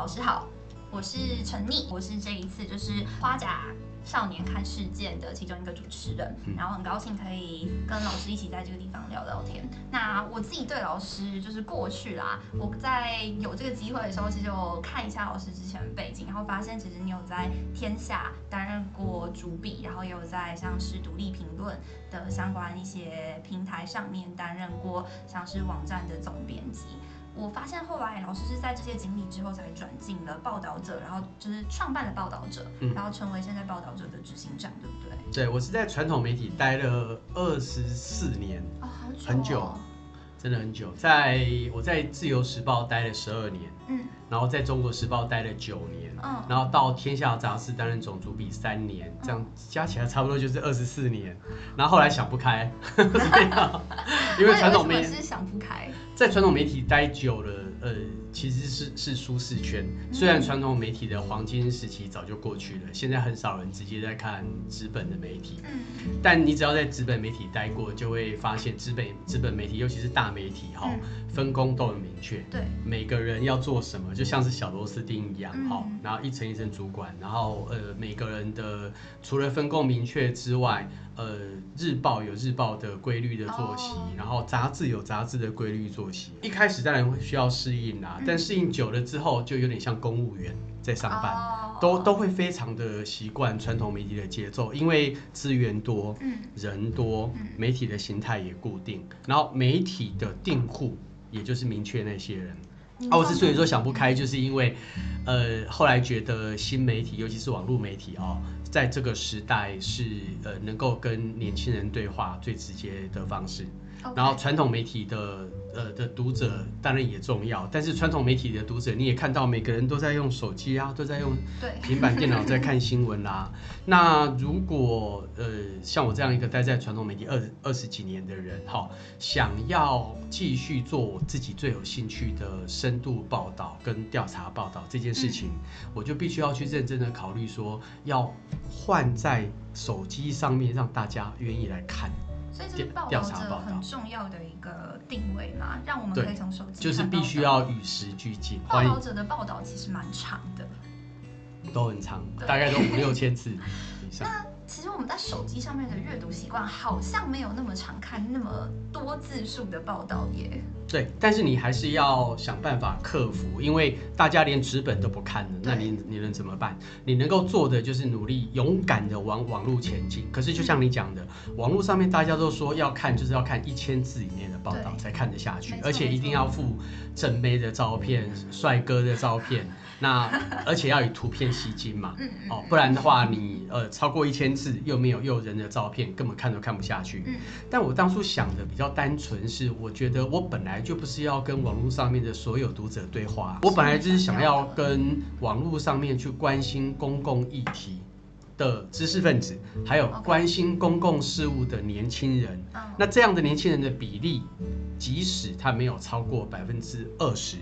老师好，我是陈妮，我是这一次就是花甲少年看事件的其中一个主持人，然后很高兴可以跟老师一起在这个地方聊聊天。那我自己对老师就是过去啦，我在有这个机会的时候，其实我看一下老师之前的背景，然后发现其实你有在天下担任过主笔，然后也有在像是独立评论的相关一些平台上面担任过像是网站的总编辑。我发现后来老师是在这些经历之后才转进了报道者，然后就是创办了报道者，然后成为现在报道者的执行长，对不对？对，我是在传统媒体待了二十四年，哦，好久，很久，真的很久。在我在自由时报待了十二年，嗯，然后在中国时报待了九年，嗯，然后到天下杂志担任总主笔三年，这样加起来差不多就是二十四年。然后后来想不开，因为传统媒体是想不开。在传统媒体待久了，呃，其实是是舒适圈。虽然传统媒体的黄金时期早就过去了，现在很少人直接在看纸本的媒体。嗯，但你只要在纸本媒体待过，就会发现纸本纸本媒体，尤其是大媒体，哈，分工都很明确。对，每个人要做什么，就像是小螺丝钉一样，哈，然后一层一层主管，然后呃，每个人的除了分工明确之外。呃，日报有日报的规律的作息，然后杂志有杂志的规律作息。一开始当然会需要适应啦，但适应久了之后，就有点像公务员在上班，都都会非常的习惯传统媒体的节奏，因为资源多，人多，媒体的形态也固定，然后媒体的订户也就是明确那些人。啊，我之所以说想不开，就是因为，呃，后来觉得新媒体，尤其是网络媒体哦，在这个时代是呃能够跟年轻人对话最直接的方式。然后传统媒体的呃的读者当然也重要，但是传统媒体的读者你也看到每个人都在用手机啊，都在用平板电脑在看新闻啦。那如果呃像我这样一个待在传统媒体二二十几年的人哈，想要继续做我自己最有兴趣的深度报道跟调查报道这件事情，我就必须要去认真的考虑说要换在手机上面让大家愿意来看。所以这是报道者很重要的一个定位嘛，让我们可以从手机就是必须要与时俱进。报道者的报道其实蛮长的，都很长，大概都五六千字以上。其实我们在手机上面的阅读习惯好像没有那么常看那么多字数的报道耶。对，但是你还是要想办法克服，因为大家连纸本都不看了，那你你能怎么办？你能够做的就是努力勇敢的往网络前进。可是就像你讲的，网络上面大家都说要看，就是要看一千字以内的报道才看得下去，而且一定要附正妹的照片、帅哥的照片。那而且要以图片吸睛嘛，哦，不然的话你呃超过一千字又没有诱人的照片，根本看都看不下去。但我当初想的比较单纯，是我觉得我本来就不是要跟网络上面的所有读者对话，我本来就是想要跟网络上面去关心公共议题。的知识分子，还有关心公共事务的年轻人，那这样的年轻人的比例，即使他没有超过百分之二十，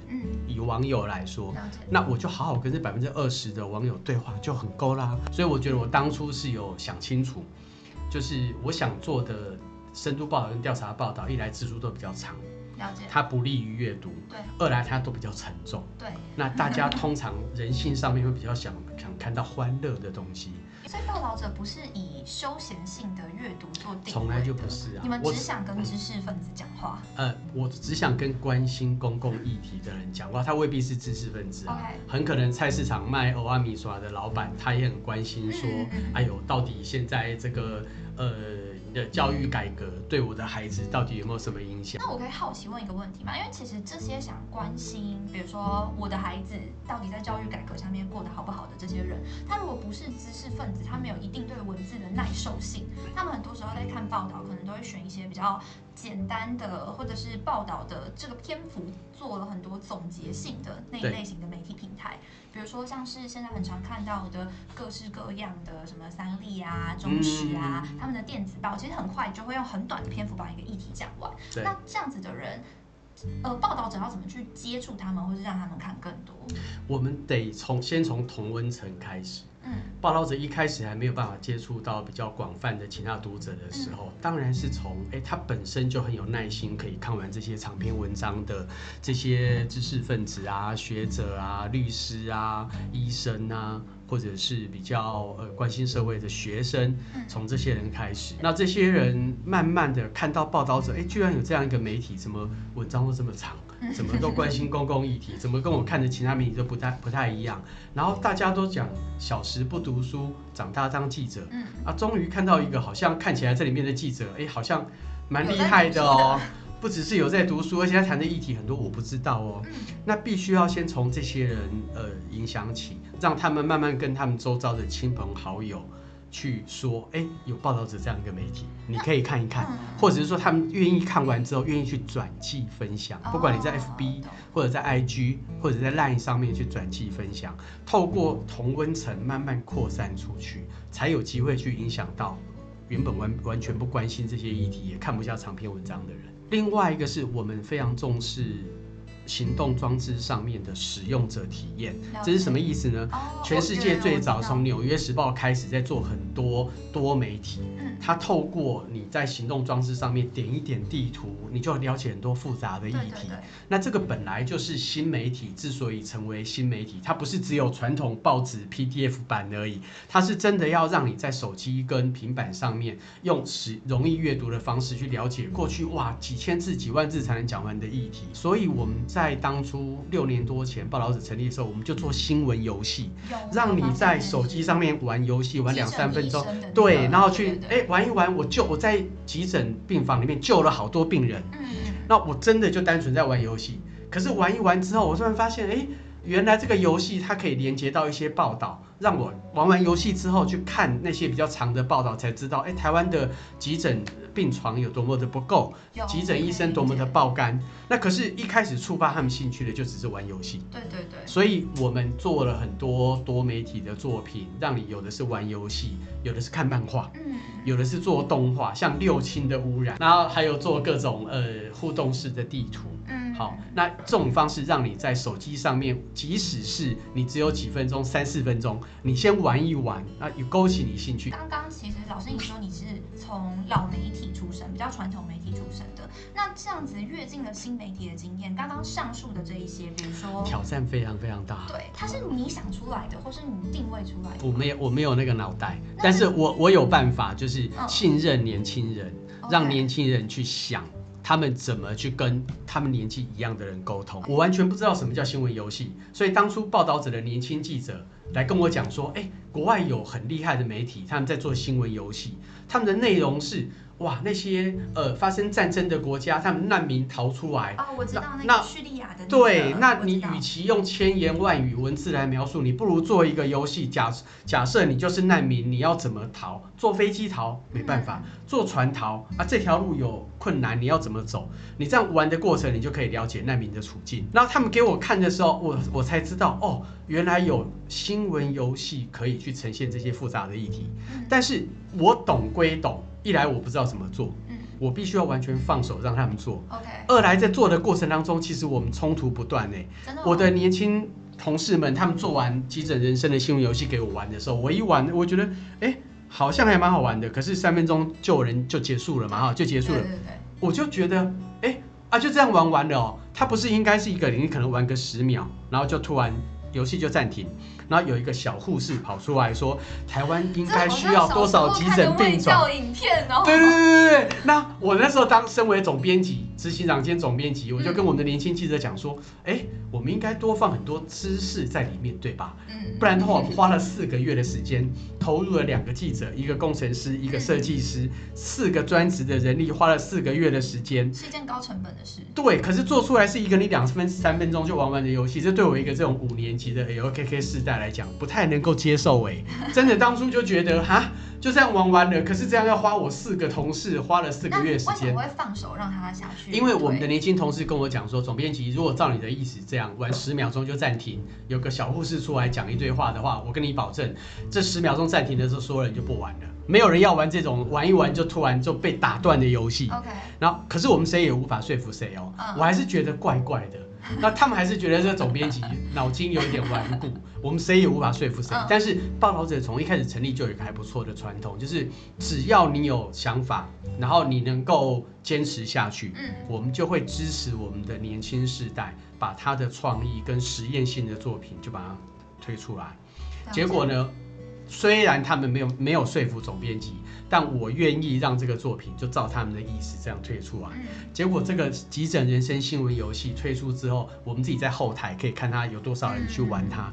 以网友来说，那我就好好跟这百分之二十的网友对话就很够啦。所以我觉得我当初是有想清楚，就是我想做的深度报道跟调查报道，一来字数都比较长。了解，它不利于阅读。对，二来它都比较沉重。对，那大家通常人性上面会比较想想看到欢乐的东西。所以报道者不是以休闲性的阅读做定从来就不是啊。你们只想跟知识分子讲话？呃，我只想跟关心公共议题的人讲话，他未必是知识分子啊。很可能菜市场卖欧阿米耍的老板，他也很关心说，哎呦，到底现在这个呃。的教育改革对我的孩子到底有没有什么影响？那我可以好奇问一个问题吗？因为其实这些想关心，比如说我的孩子到底在教育改革上面过得好不好的这些人，他如果不是知识分子，他没有一定对文字的耐受性，他们很多时候在看报道，可能都会选一些比较简单的，或者是报道的这个篇幅做了很多总结性的那一类型的媒体平台。比如说，像是现在很常看到的各式各样的什么三立啊、中时啊，他们的电子报，其实很快就会用很短的篇幅把一个议题讲完。那这样子的人，呃，报道者要怎么去接触他们，或是让他们看更多？我们得从先从同温层开始。报道者一开始还没有办法接触到比较广泛的其他读者的时候，当然是从哎他本身就很有耐心，可以看完这些长篇文章的这些知识分子啊、学者啊、律师啊、医生啊。或者是比较呃关心社会的学生，从这些人开始，那这些人慢慢的看到报道者，哎，居然有这样一个媒体，怎么文章都这么长，怎么都关心公共议题，怎么跟我看的其他媒体都不太不太一样，然后大家都讲小时不读书，长大当记者，啊，终于看到一个好像看起来这里面的记者，哎，好像蛮厉害的哦。不只是有在读书，而且他谈的议题很多我不知道哦。那必须要先从这些人呃影响起，让他们慢慢跟他们周遭的亲朋好友去说，哎，有报道者这样一个媒体，你可以看一看，或者是说他们愿意看完之后愿意去转寄分享，不管你在 FB 或者在 IG 或者在 Line 上面去转寄分享，透过同温层慢慢扩散出去，才有机会去影响到原本完完全不关心这些议题也看不下长篇文章的人。另外一个是我们非常重视行动装置上面的使用者体验，这是什么意思呢？全世界最早从《纽约时报》开始在做很多多媒体，它透过你在行动装置上面点一点地图，你就了解很多复杂的议题。那这个本来就是新媒体之所以成为新媒体，它不是只有传统报纸 PDF 版而已，它是真的要让你在手机跟平板上面用使容易阅读的方式去了解过去哇几千字几万字才能讲完的议题。所以我们在当初六年多前报道者成立的时候，我们就做新闻游戏，让你在手机上面玩游戏玩两三分钟，对，然后去哎玩一玩，我救我在急诊病房里面救了好多病人。那我真的就单纯在玩游戏，可是玩一玩之后，我突然发现，哎，原来这个游戏它可以连接到一些报道，让我玩完游戏之后去看那些比较长的报道，才知道，哎，台湾的急诊。病床有多么的不够，急诊医生多么的爆肝，那可是，一开始触发他们兴趣的就只是玩游戏。对对对。所以我们做了很多多媒体的作品，让你有的是玩游戏，有的是看漫画，嗯，有的是做动画，像六亲的污染，然后还有做各种呃互动式的地图。嗯，好，那这种方式让你在手机上面，即使是你只有几分钟、三四分钟，你先玩一玩，那有勾起你兴趣。刚刚其实老师你说你是从老媒体。出身比较传统媒体出身的，那这样子跃进了新媒体的经验，刚刚上述的这一些，比如说挑战非常非常大，对，它是你想出来的，或是你定位出来的？我没有，我没有那个脑袋，但是我我有办法，就是信任年轻人，让年轻人去想他们怎么去跟他们年纪一样的人沟通。我完全不知道什么叫新闻游戏，所以当初报道者的年轻记者来跟我讲说，哎，国外有很厉害的媒体，他们在做新闻游戏，他们的内容是。哇，那些呃发生战争的国家，他们难民逃出来。哦，我知道那叙利亚的。对，那你与其用千言万语文字来描述，你不如做一个游戏。假假设你就是难民，你要怎么逃？坐飞机逃没办法，坐船逃啊，这条路有困难，你要怎么走？你这样玩的过程，你就可以了解难民的处境。然后他们给我看的时候，我我才知道哦，原来有新闻游戏可以去呈现这些复杂的议题。但是我懂归懂。一来我不知道怎么做，嗯，我必须要完全放手让他们做。OK。二来在做的过程当中，其实我们冲突不断呢。真的。我的年轻同事们，他们做完急诊人生的新闻游戏给我玩的时候，我一玩，我觉得，哎，好像还蛮好玩的。可是三分钟救人就结束了嘛，哈，就结束了。对对对。我就觉得，哎，啊，就这样玩完了哦。它不是应该是一个，你可能玩个十秒，然后就突然游戏就暂停。然后有一个小护士跑出来说：“台湾应该需要多少急诊病床？”影片哦。对对对对对。那我那时候当身为总编辑、执行长兼总编辑，我就跟我们的年轻记者讲说：“哎，我们应该多放很多知识在里面，对吧？嗯。不然的话，我花了四个月的时间，投入了两个记者、一个工程师、一个设计师，四个专职的人力，花了四个月的时间，是一件高成本的事。对，可是做出来是一个你两分三分钟就玩完的游戏，这对我一个这种五年级的 LKK 世代。来讲不太能够接受哎，真的当初就觉得哈就这样玩完了，可是这样要花我四个同事花了四个月时间，为什么会放手让他下去？因为我们的年轻同事跟我讲说，总编辑如果照你的意思这样玩十秒钟就暂停，有个小护士出来讲一堆话的话，我跟你保证，这十秒钟暂停的时候，所有人就不玩了，没有人要玩这种玩一玩就突然就被打断的游戏。OK，然后可是我们谁也无法说服谁哦，我还是觉得怪怪的。那他们还是觉得这个总编辑脑筋有一点顽固，我们谁也无法说服谁。嗯但是报道者从一开始成立就有一个还不错的传统，就是只要你有想法，然后你能够坚持下去，嗯，我们就会支持我们的年轻世代，把他的创意跟实验性的作品就把它推出来。结果呢，虽然他们没有没有说服总编辑，但我愿意让这个作品就照他们的意思这样推出来。嗯，结果这个急诊人生新闻游戏推出之后，我们自己在后台可以看它有多少人去玩它。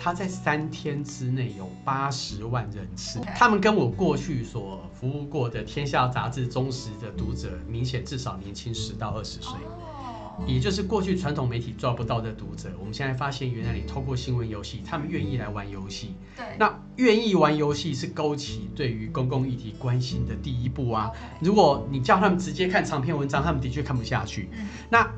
它在三天之内有八十万人次他们跟我过去所服务过的《天下》杂志忠实的读者，明显至少年轻十到二十岁。哦，也就是过去传统媒体抓不到的读者，我们现在发现，原来你透过新闻游戏，他们愿意来玩游戏。对，那愿意玩游戏是勾起对于公共议题关心的第一步啊。如果你叫他们直接看长篇文章，他们的确看不下去。嗯，那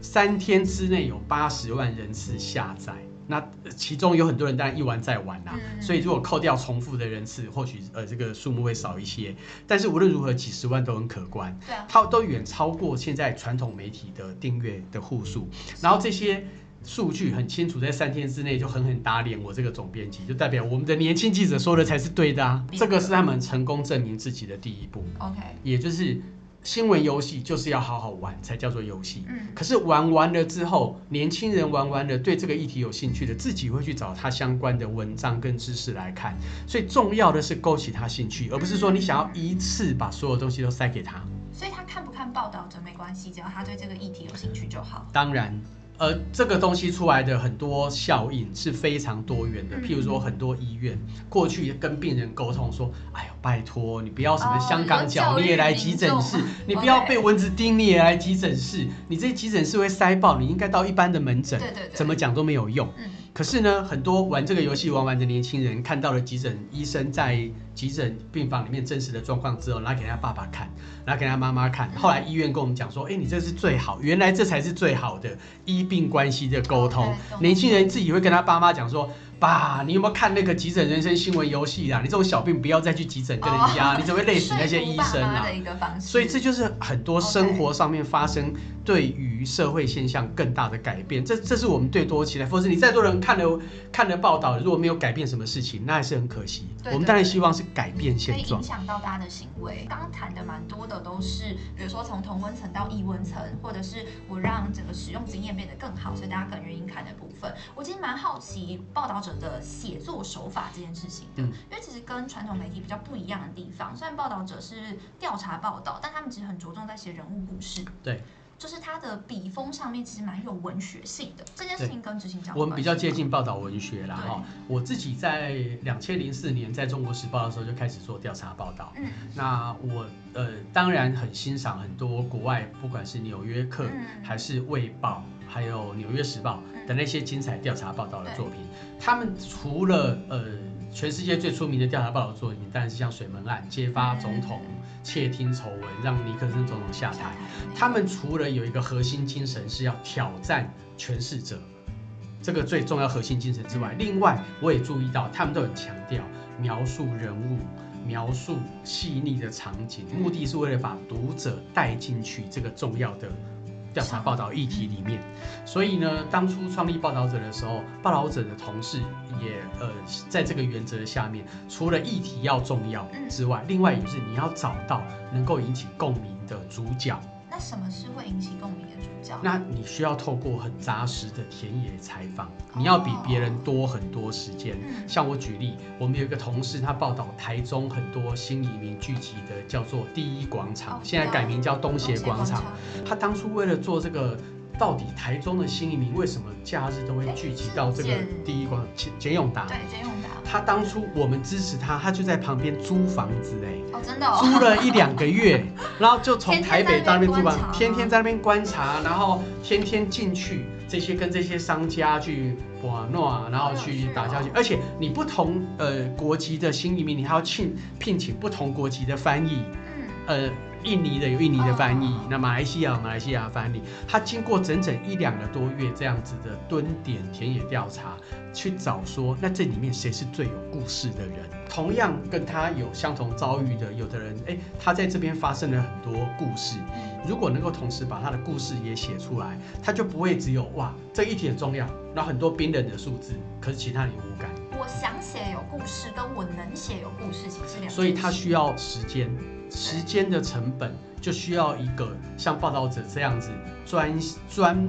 三天之内有八十万人次下载，那呃其中有很多人当然一玩再玩啦、嗯。所以如果扣掉重复的人次，或许呃这个数目会少一些。但是无论如何，几十万都很可观。对啊，它都远超过现在传统媒体的订阅的户数，然后这些数据很清楚，在三天之内就狠狠打脸我这个总编辑，就代表我们的年轻记者说的才是对的啊，这个是他们成功证明自己的第一步，OK，也就是新闻游戏就是要好好玩才叫做游戏。嗯，可是玩完了之后，年轻人玩完了，对这个议题有兴趣的，自己会去找他相关的文章跟知识来看。所以重要的是勾起他兴趣，而不是说你想要一次把所有东西都塞给他。所以他看不看报道者没关系，只要他对这个议题有兴趣就好。当然，呃，这个东西出来的很多效应是非常多元的。嗯譬如说，很多医院过去跟病人沟通说：“哎呦，拜托你不要什么哦香港脚，你也来急诊室；你不要被蚊子叮，你也来急诊室。你这急诊室会塞爆，你应该到一般的门诊。对对对，怎么讲都没有用。嗯，可是呢，很多玩这个游戏玩完的年轻人看到了急诊医生在急诊病房里面真实的状况之后，拿给他爸爸看，拿给他妈妈看。后来医院跟我们讲说，哎、你这是最好，原来这才是最好的医病关系的沟通。年轻人自己会跟他爸妈讲说。爸，你有没有看那个急诊人生新闻游戏啊？你这种小病不要再去急诊跟人家，哦你只会累死那些医生啊。所以这就是很多生活上面发生对于社会现象更大的改变，这这是我们最多期待。否则你再多人看了看了报道，如果没有改变什么事情，那还是很可惜。对我们当然希望是改变可现状以影。响到大家的行为。刚刚谈的蛮多的都是，比如说从同温层到异温层，或者是我让整个使用经验变得更好，所以大家更愿意看的部分。我其实蛮好奇报道者的写作手法这件事情的，嗯因为其实跟传统媒体比较不一样的地方，虽然报道者是调查报道，但他们其实很着重在写人物故事。对。就是他的笔锋上面其实蛮有文学性的，这件事情跟执行长我们比较接近报道文学啦哈。我自己在两千零四年在中国时报的时候就开始做调查报道。嗯那我呃当然很欣赏很多国外，不管是纽约客嗯还是卫报，还有纽约时报嗯的那些精彩调查报道的作品，他们除了呃全世界最出名的调查报道作品，当然是像水门案揭发总统窃听丑闻，让尼克森总统下台。他们除了有一个核心精神是要挑战诠释者，这个最重要核心精神之外，另外我也注意到他们都很强调描述人物。描述细腻的场景，目的是为了把读者带进去这个重要的调查报道议题里面。所以呢，当初创立报道者的时候，报道者的同事也呃在这个原则下面，除了议题要重要之外，另外也是你要找到能够引起共鸣的主角。那什么是会引起共鸣的那你需要透过很扎实的田野采访，你要比别人多很多时间。嗯像我举例，我们有一个同事，他报道台中很多新移民聚集的叫做第一广场，哦现在改名叫东协广场。他当初为了做这个，到底台中的新移民为什么假日都会聚集到这个第一广简简永达？对，简永达。他当初我们支持他，他就在旁边租房子哎、哦，真的哦。租了一两个月，然后就从台北到那边租房，天天在那边观察，然后天天进去这些跟这些商家去玩弄，然后去打交道，而且你不同呃国籍的新移民，你还要聘聘请不同国籍的翻译，嗯，呃。印尼的有印尼的翻译哦，那马来西亚有马来西亚的翻译，他经过整整一两个多月这样子的蹲点田野调查，去找说，那这里面谁是最有故事的人？同样跟他有相同遭遇的，有的人，哎，他在这边发生了很多故事。如果能够同时把他的故事也写出来，他就不会只有哇，这一题很重要，然后很多冰冷的数字，可是其他人无感。我想写有故事，跟我能写有故事其实两。所以他需要时间，时间的成本就需要一个像报道者这样子专专。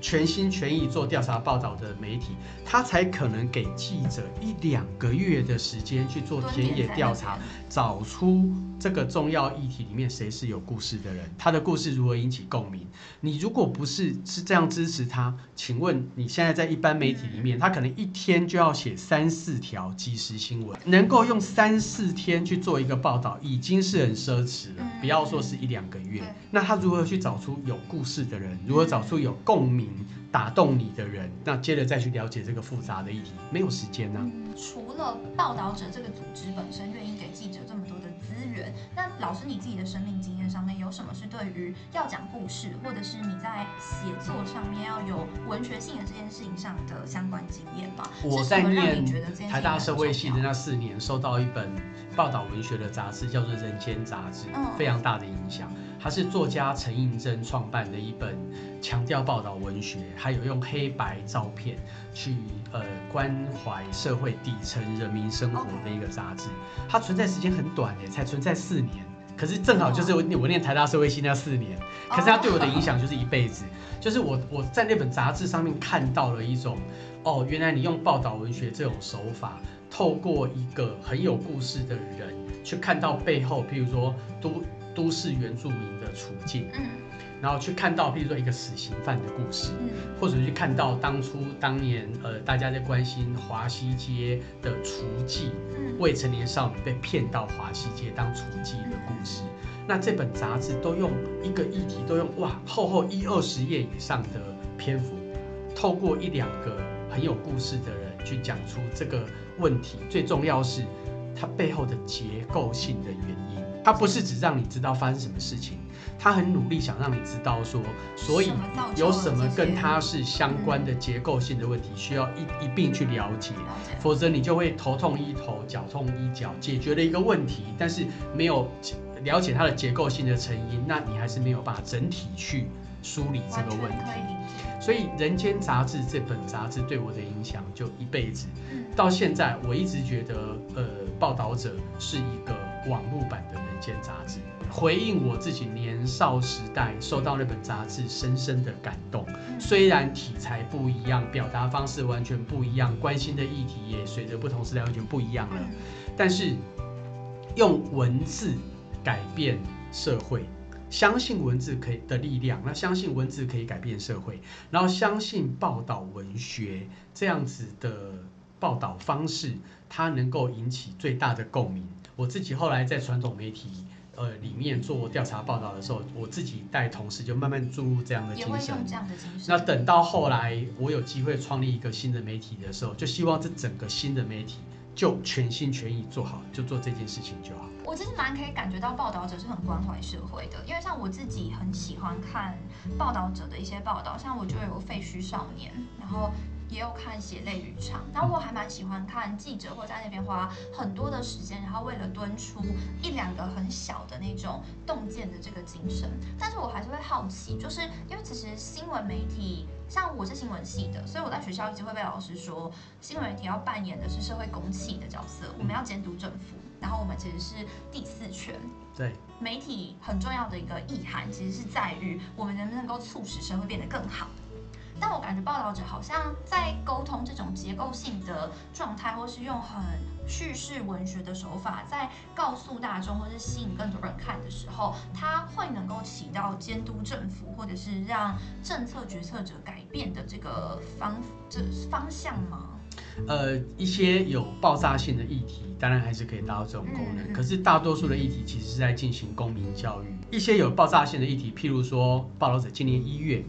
全心全意做调查报道的媒体，他才可能给记者一两个月的时间去做田野调查，找出这个重要议题里面谁是有故事的人，他的故事如何引起共鸣。你如果不是是这样支持他，请问你现在在一般媒体里面，他可能一天就要写三四条即时新闻，能够用三四天去做一个报道，已经是很奢侈了。不要说是一两个月，那他如何去找出有故事的人，如何找出有共鸣？打动你的人，那接着再去了解这个复杂的议题，没有时间呢。除了报道者这个组织本身愿意给记者这么多的资源，那老师你自己的生命经验上面有什么是对于要讲故事，或者是你在写作上面要有文学性的这件事情上的相关经验吗？我在念台大社会系的那四年，收到一本报道文学的杂志，叫做《人间杂志》，非常大的影响。它是作家陈映真创办的一本强调报道文学，还有用黑白照片去呃关怀社会底层人民生活的一个杂志。它存在时间很短诶，才存在四年，可是正好就是我我念台大社会系那四年，可是它对我的影响就是一辈子。就是我我在那本杂志上面看到了一种，哦，原来你用报道文学这种手法，透过一个很有故事的人去看到背后，譬如说都。都市原住民的处境，嗯，然后去看到，比如说一个死刑犯的故事，嗯，或者去看到当初当年，呃，大家在关心华西街的雏妓，嗯，未成年少女被骗到华西街当雏妓的故事，那这本杂志都用一个议题，都用哇厚厚一二十页以上的篇幅，透过一两个很有故事的人去讲出这个问题，最重要是它背后的结构性的原因。他不是只让你知道发生什么事情，他很努力想让你知道说，所以有什么跟他是相关的结构性的问题，需要一一并去了解，否则你就会头痛医头，脚痛医脚，解决了一个问题，但是没有了解它的结构性的成因，那你还是没有办法整体去梳理这个问题。所以《人间杂志》这本杂志对我的影响就一辈子，到现在我一直觉得，呃，报道者是一个。网络版的人间杂志，回应我自己年少时代受到那本杂志深深的感动。虽然题材不一样，表达方式完全不一样，关心的议题也随着不同时代完全不一样了，但是用文字改变社会，相信文字可以的力量，那相信文字可以改变社会，然后相信报道文学这样子的报道方式，它能够引起最大的共鸣。我自己后来在传统媒体呃里面做调查报道的时候，我自己带同事就慢慢注入这样的精神。这样的精神。那等到后来我有机会创立一个新的媒体的时候，就希望这整个新的媒体就全心全意做好，就做这件事情就好。我其实蛮可以感觉到报道者是很关怀社会的，因为像我自己很喜欢看报道者的一些报道，像我就有废墟少年，然后。也有看血泪渔场，但我还蛮喜欢看记者或在那边花很多的时间，然后为了蹲出一两个很小的那种洞见的这个精神。但是我还是会好奇，就是因为其实新闻媒体，像我是新闻系的，所以我在学校一直会被老师说，新闻媒体要扮演的是社会公器的角色，我们要监督政府，然后我们其实是第四权。对，媒体很重要的一个意涵，其实是在于我们能不能够促使社会变得更好。但我感觉报道者好像在沟通这种结构性的状态，或是用很叙事文学的手法，在告诉大众或是吸引更多人看的时候，他会能够起到监督政府或者是让政策决策者改变的这个方这方向吗？呃，一些有爆炸性的议题，当然还是可以达到这种功能。可是大多数的议题其实是在进行公民教育。一些有爆炸性的议题，譬如说，报道者今年一月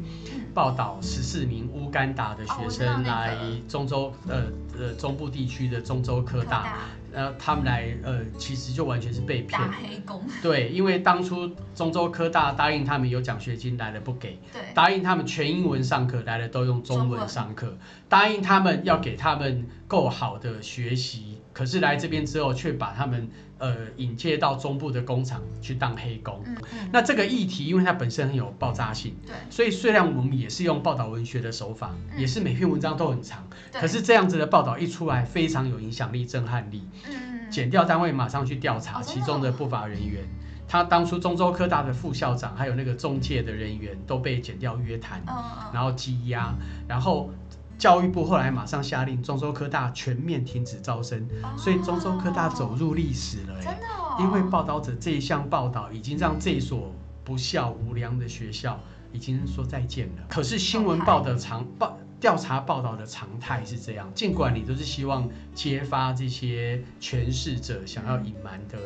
报道十四名乌干达的学生来中州，呃呃中部地区的中州科大。呃，他们来呃，其实就完全是被骗。打。黑工，对，因为当初中州科大答应他们有奖学金，来了不给；对，答应他们全英文上课，来了都用中文。上课；答应他们要给他们够好的学习，可是来这边之后却把他们呃引介到中部的工厂去当黑工。嗯嗯，那这个议题，因为它本身很有爆炸性，对。所以虽然我们也是用报道文学的手法，嗯。也是每篇文章都很长，对，可是这样子的报道一出来，非常有影响力、震撼力。嗯嗯嗯。检调单位马上去调查其中的不法人员，他当初中州科大的副校长还有那个中介的人员都被检调约谈，然后羁押，然后教育部后来马上下令中州科大全面停止招生，嗯，所以中州科大走哦入历史了、欸。真的哦，因为报道者这一项报道已经让这所不孝无良的学校已经说再见了。可是新闻报的常报调查报道的常态是这样，尽管你都是希望揭发这些权势者想要隐瞒的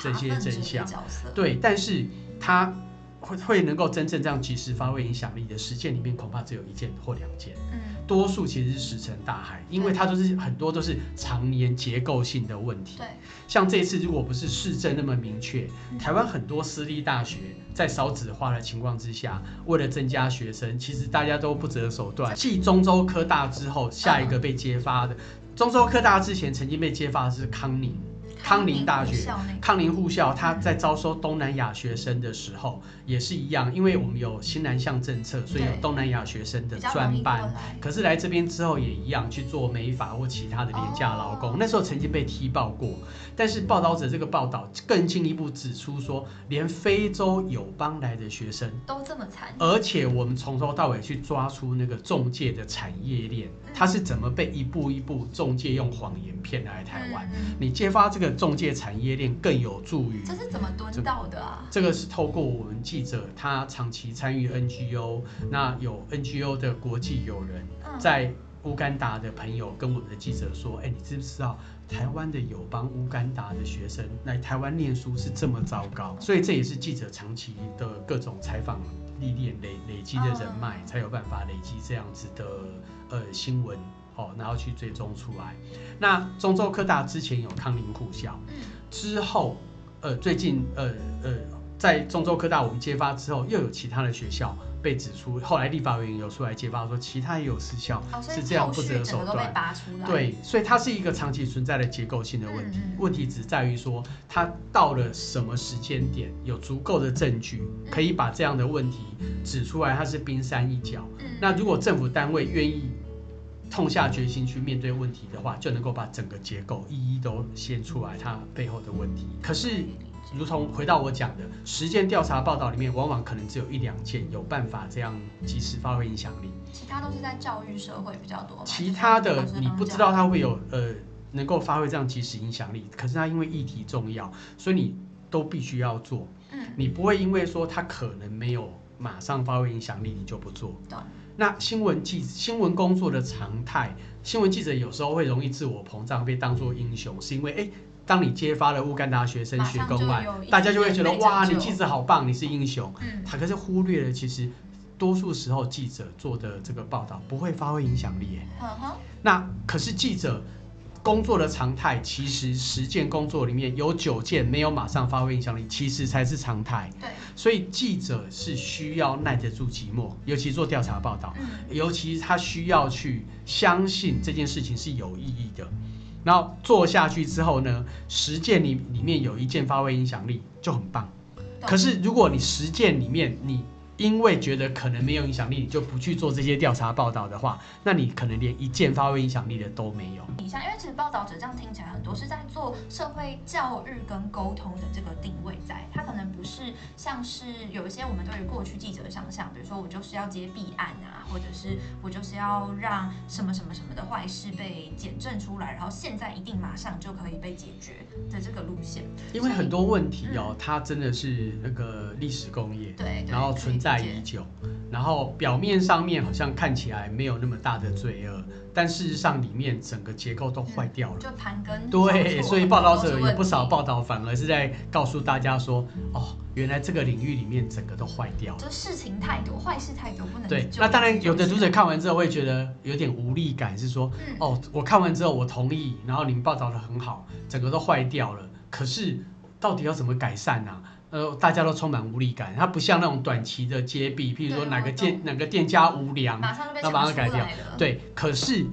这些真相对，但是他会会能够真正这样及时发挥影响力的实践里面，恐怕只有一件或两件，嗯，多数其实是石沉大海，因为它都是很多都是常年结构性的问题。对，像这一次如果不是市政那么明确，嗯台湾很多私立大学在少子化的情况之下，为了增加学生，其实大家都不择手段。继中州科大之后，下一个被揭发的，中州科大之前曾经被揭发的是康宁。康宁大学康宁护校，他在招收东南亚学生的时候也是一样，因为我们有新南向政策，所以有东南亚学生的专班。可是来这边之后也一样去做美发或其他的廉价劳工，哦。那时候曾经被踢爆过。但是报道者这个报道更进一步指出说，连非洲友邦来的学生，都这么惨，而且我们从头到尾去抓出那个中介的产业链，他是怎么被一步一步中介用谎言骗来台湾。你揭发这个中介产业链更有助于这是怎么蹲到的啊？这个是透过我们记者，他长期参与 NGO，那有 NGO 的国际友人，嗯，在乌干达的朋友跟我们的记者说：“哎，你知不知道台湾的友邦乌干达的学生来台湾念书是这么糟糕？”所以这也是记者长期的各种采访历练累累积的人脉，才有办法累积这样子的呃新闻哦，然后去追踪出来。那中州科大之前有康宁护校，嗯之后呃最近呃呃在中州科大我们揭发之后，又有其他的学校被指出，后来立法委员有出来揭发说，其他也有私校哦，是这样不择手段。对，所以它是一个长期存在的结构性的问题。嗯嗯问题只在于说，它到了什么时间点，有足够的证据可以把这样的问题指出来，它是冰山一角。嗯，那如果政府单位愿意痛下决心去面对问题的话，就能够把整个结构一一都显出来它背后的问题。可是，如同回到我讲的，实践调查报道里面，往往可能只有一两件有办法这样及时发挥影响力，其他都是在教育社会比较多，其他的你不知道它会有呃能够发挥这样及时影响力，可是它因为议题重要，所以你都必须要做。嗯，你不会因为说它可能没有马上发挥影响力，你就不做懂。那新闻记新闻工作的常态，新闻记者有时候会容易自我膨胀，被当作英雄，是因为哎。当你揭发了乌干达学生马学公案大家就会觉得哇，你记者好棒，你是英雄。嗯，他可是忽略了，其实多数时候记者做的这个报道不会发挥影响力耶。呵呵，那可是记者工作的常态，其实十件工作里面有九件没有马上发挥影响力，其实才是常态。对，所以记者是需要耐得住寂寞，尤其做调查报道，嗯，尤其他需要去相信这件事情是有意义的。然后做下去之后呢，十件里里面有一件发挥影响力就很棒。可是如果你十件里面你因为觉得可能没有影响力，你就不去做这些调查报道的话，那你可能连一件发挥影响力的都没有。以下，因为其实报道者这样听起来很多是在做社会教育跟沟通的这个定位在，它可能不是像是有一些我们对于过去记者的想象，比如说我就是要接弊案啊，或者是我就是要让什么什么什么的坏事被检证出来，然后现在一定马上就可以被解决的这个路线。因为很多问题哦，它真的是那个历史工业，对，对然后存在已久，然后表面上面好像看起来没有那么大的罪恶，但事实上里面整个结构都坏掉了。就盘根对，所以报道者有不少报，报道反而是在告诉大家说，哦，原来这个领域里面整个都坏掉了。就事情太多，坏事太多，不能对，那当然有的读者看完之后会觉得有点无力感，是说，嗯哦，我看完之后我同意，然后你们报道的很好，整个都坏掉了，可是到底要怎么改善呢、呃，大家都充满无力感，它不像那种短期的揭弊，譬如说哪个店哪个店家无良，马上就被那马上讲出改掉。对，可是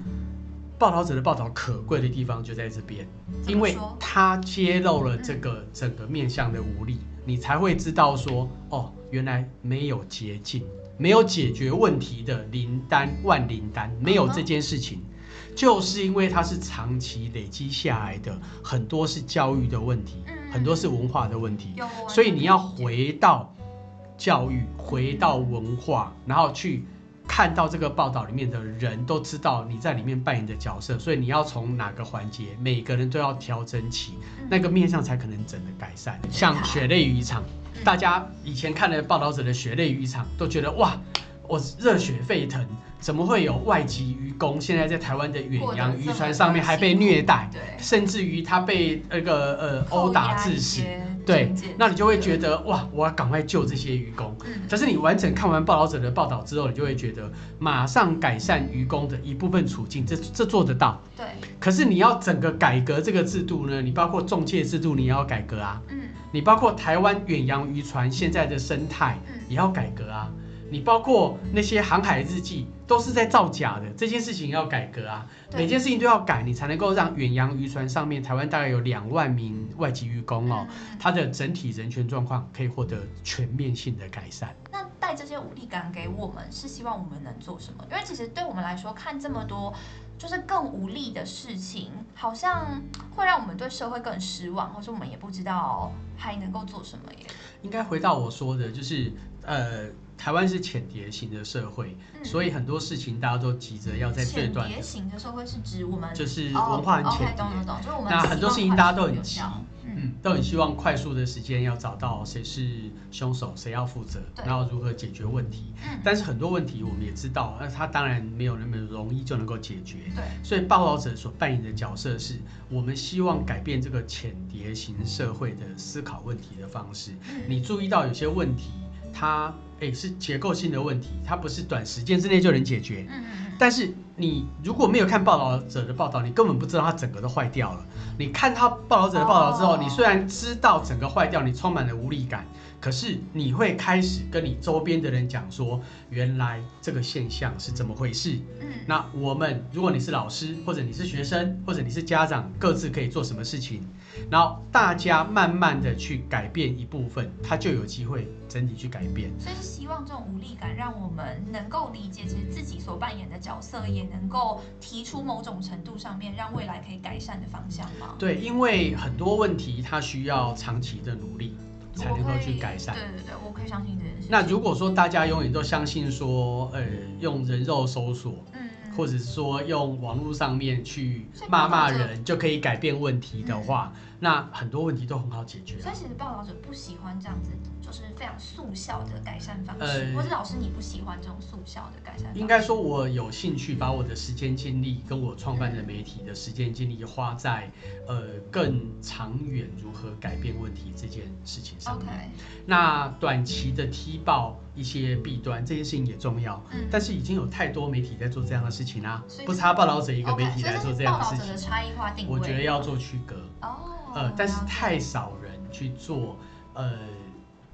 报道者的报道可贵的地方就在这边，因为他揭露了这个整个面向的无力，你才会知道说，哦，原来没有捷径，没有解决问题的灵丹万灵丹，没有这件事情。就是因为它是长期累积下来的，很多是教育的问题，嗯很多是文化的问题，所以你要回到教育，回到文化，然后去看到这个报道里面的人都知道你在里面扮演的角色，所以你要从哪个环节，每个人都要调整起，嗯。那个面向才可能整的改善。像血泪渔场，嗯。大家以前看了报道者的血泪渔场，都觉得哇，我热血沸腾。怎么会有外籍渔工现在在台湾的远洋渔船上面还被虐待，甚至于他被那个呃殴打致死？对对，那你就会觉得哇，我要赶快救这些渔工。嗯可是你完整看完报道者的报道之后，你就会觉得马上改善渔工的一部分处境，这这做得到。对，可是你要整个改革这个制度呢，你包括中介制度，你也要改革啊。嗯你包括台湾远洋渔船现在的生态嗯也要改革啊。你包括那些航海日记都是在造假的，这件事情要改革啊。每件事情都要改，你才能够让远洋渔船上面，台湾大概有两万名外籍渔工哦，嗯它的整体人权状况可以获得全面性的改善。那带这些武力感给我们，是希望我们能做什么？因为其实对我们来说，看这么多就是更无力的事情，好像会让我们对社会更失望，或者我们也不知道还能够做什么耶。应该回到我说的，就是呃，台湾是浅碟型的社会，嗯。所以很多事情大家都急着要在最浅短浅碟型的社会是指我们就是哦文化很浅碟。懂懂懂，就是我们那很多事情大家都很急嗯，嗯，都很希望快速的时间要找到谁是凶手，谁要负责，然后如何解决问题。嗯，但是很多问题我们也知道，那它当然没有那么容易就能够解决。对，所以报道者所扮演的角色是，我们希望改变这个浅碟型社会的思考问题的方式。嗯。你注意到有些问题，它诶是结构性的问题，它不是短时间之内就能解决。嗯嗯嗯，但是你如果没有看报道者的报道，你根本不知道它整个都坏掉了。你看他报道者的报道之后，哦你虽然知道整个坏掉，你充满了无力感，可是你会开始跟你周边的人讲说，原来这个现象是怎么回事。嗯那我们，如果你是老师，或者你是学生，或者你是家长，各自可以做什么事情？然后大家慢慢的去改变一部分，他就有机会整体去改变。所以是希望这种无力感，让我们能够理解，其实自己所扮演的角色，也能够提出某种程度上面让未来可以改善的方向吗？对，因为很多问题它需要长期的努力才能够去改善对。对对，我可以相信这件事情。那如果说大家永远都相信说，呃，用人肉搜索，嗯，或者是说用网络上面去骂骂人就可以改变问题的话，那很多问题都很好解决啊。所以其实报道者不喜欢这样子，就是非常速效的改善方式，呃或者老师你不喜欢这种速效的改善方式？应该说，我有兴趣把我的时间精力跟我创办的媒体的时间精力花在呃更长远如何改变问题这件事情上面。那短期的踢爆一些弊端，这件事情也重要。嗯，但是已经有太多媒体在做这样的事情啦、所以不差报道者一一个媒体来做这样的事报道者的情，差异化定位，我觉得要做区隔。哦，呃，但是太少人去做呃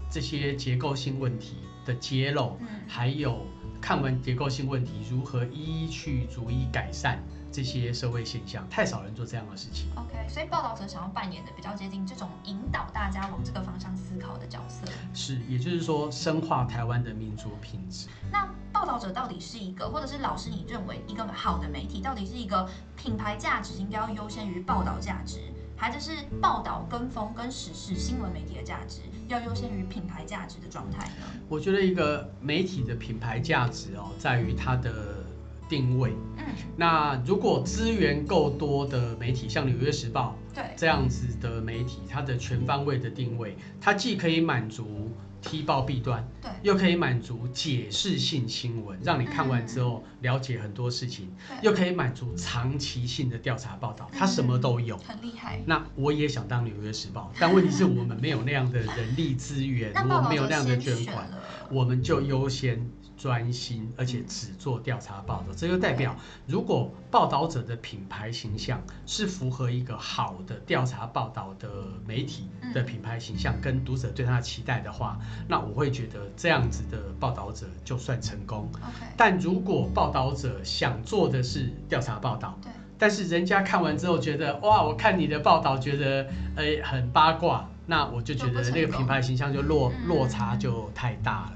这些结构性问题的揭露，嗯还有看完结构性问题如何一一去逐一改善这些社会现象，太少人做这样的事情。OK，所以报道者想要扮演的比较接近这种引导大家往这个方向思考的角色。是，也就是说深化台湾的民族品质。那报道者到底是一个，或者是老师你认为一个好的媒体，到底是一个品牌价值应该要优先于报道价值，还就是报道跟风跟时事新闻媒体的价值要优先于品牌价值的状态呢？我觉得一个媒体的品牌价值哦，在于它的定位。嗯，那如果资源够多的媒体，像《纽约时报》对，这样子的媒体，它的全方位的定位，它既可以满足踢爆弊端，对，又可以满足解释性新闻，让你看完之后了解很多事情，对。又可以满足长期性的调查报道，它什么都有。很厉害。那我也想当《纽约时报》，但问题是我们没有那样的人力资源，那我们没有那样的捐款，我们就优先专心，而且只做调查报道。这就代表，如果报道者的品牌形象是符合一个好的调查报道的媒体的品牌形象，跟读者对他的期待的话，那我会觉得这样子的报道者就算成功。OK，但如果报道者想做的是调查报道，对，但是人家看完之后觉得哇，我看你的报道觉得诶很八卦，那我就觉得那个品牌形象就落嗯落差就太大了。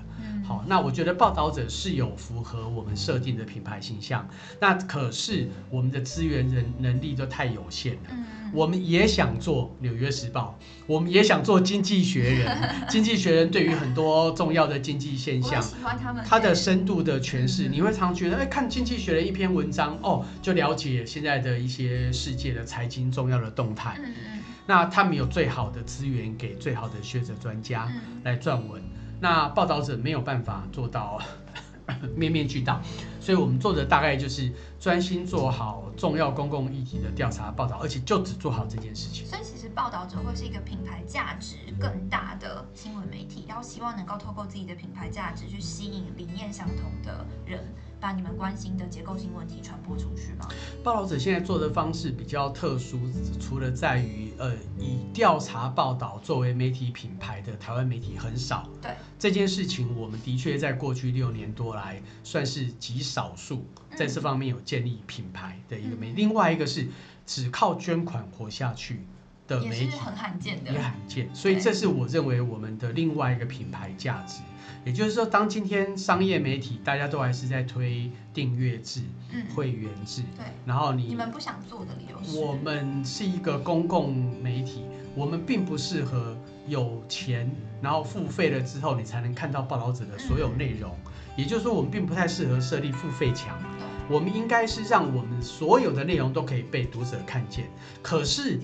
那我觉得报道者是有符合我们设定的品牌形象，那可是我们的资源人能力都太有限了。嗯，我们也想做《纽约时报》，我们也想做《经济学人》。《经济学人》对于很多重要的经济现象，喜欢他们它的深度的诠释，嗯你会常觉得，哎，看《经济学人》一篇文章，哦，就了解现在的一些世界的财经重要的动态。那他们有最好的资源给最好的学者专家嗯来撰文，那报道者没有办法做到 面面俱到，所以我们做的大概就是专心做好重要公共议题的调查报道，而且就只做好这件事情。所以其实报道者会是一个品牌价值更大的新闻媒体，然后希望能够透过自己的品牌价值去吸引理念相同的人，把你们关心的结构性问题传播出去吗？报道者现在做的方式比较特殊，除了在于呃以调查报道作为媒体品牌的台湾媒体很少。对这件事情，我们的确在过去六年多来算是极少数在这方面有建立品牌的一个媒体。嗯另外一个是只靠捐款活下去的也媒体。是很罕见的也。罕见，所以这是我认为我们的另外一个品牌价值。也就是说，当今天商业媒体大家都还是在推订阅制、嗯，会员制，对，然后你你们不想做的理由是？我们是一个公共媒体，我们并不适合有钱，然后付费了之后你才能看到报道者的所有内容。也就是说，我们并不太适合设立付费墙。我们应该是让我们所有的内容都可以被读者看见。可是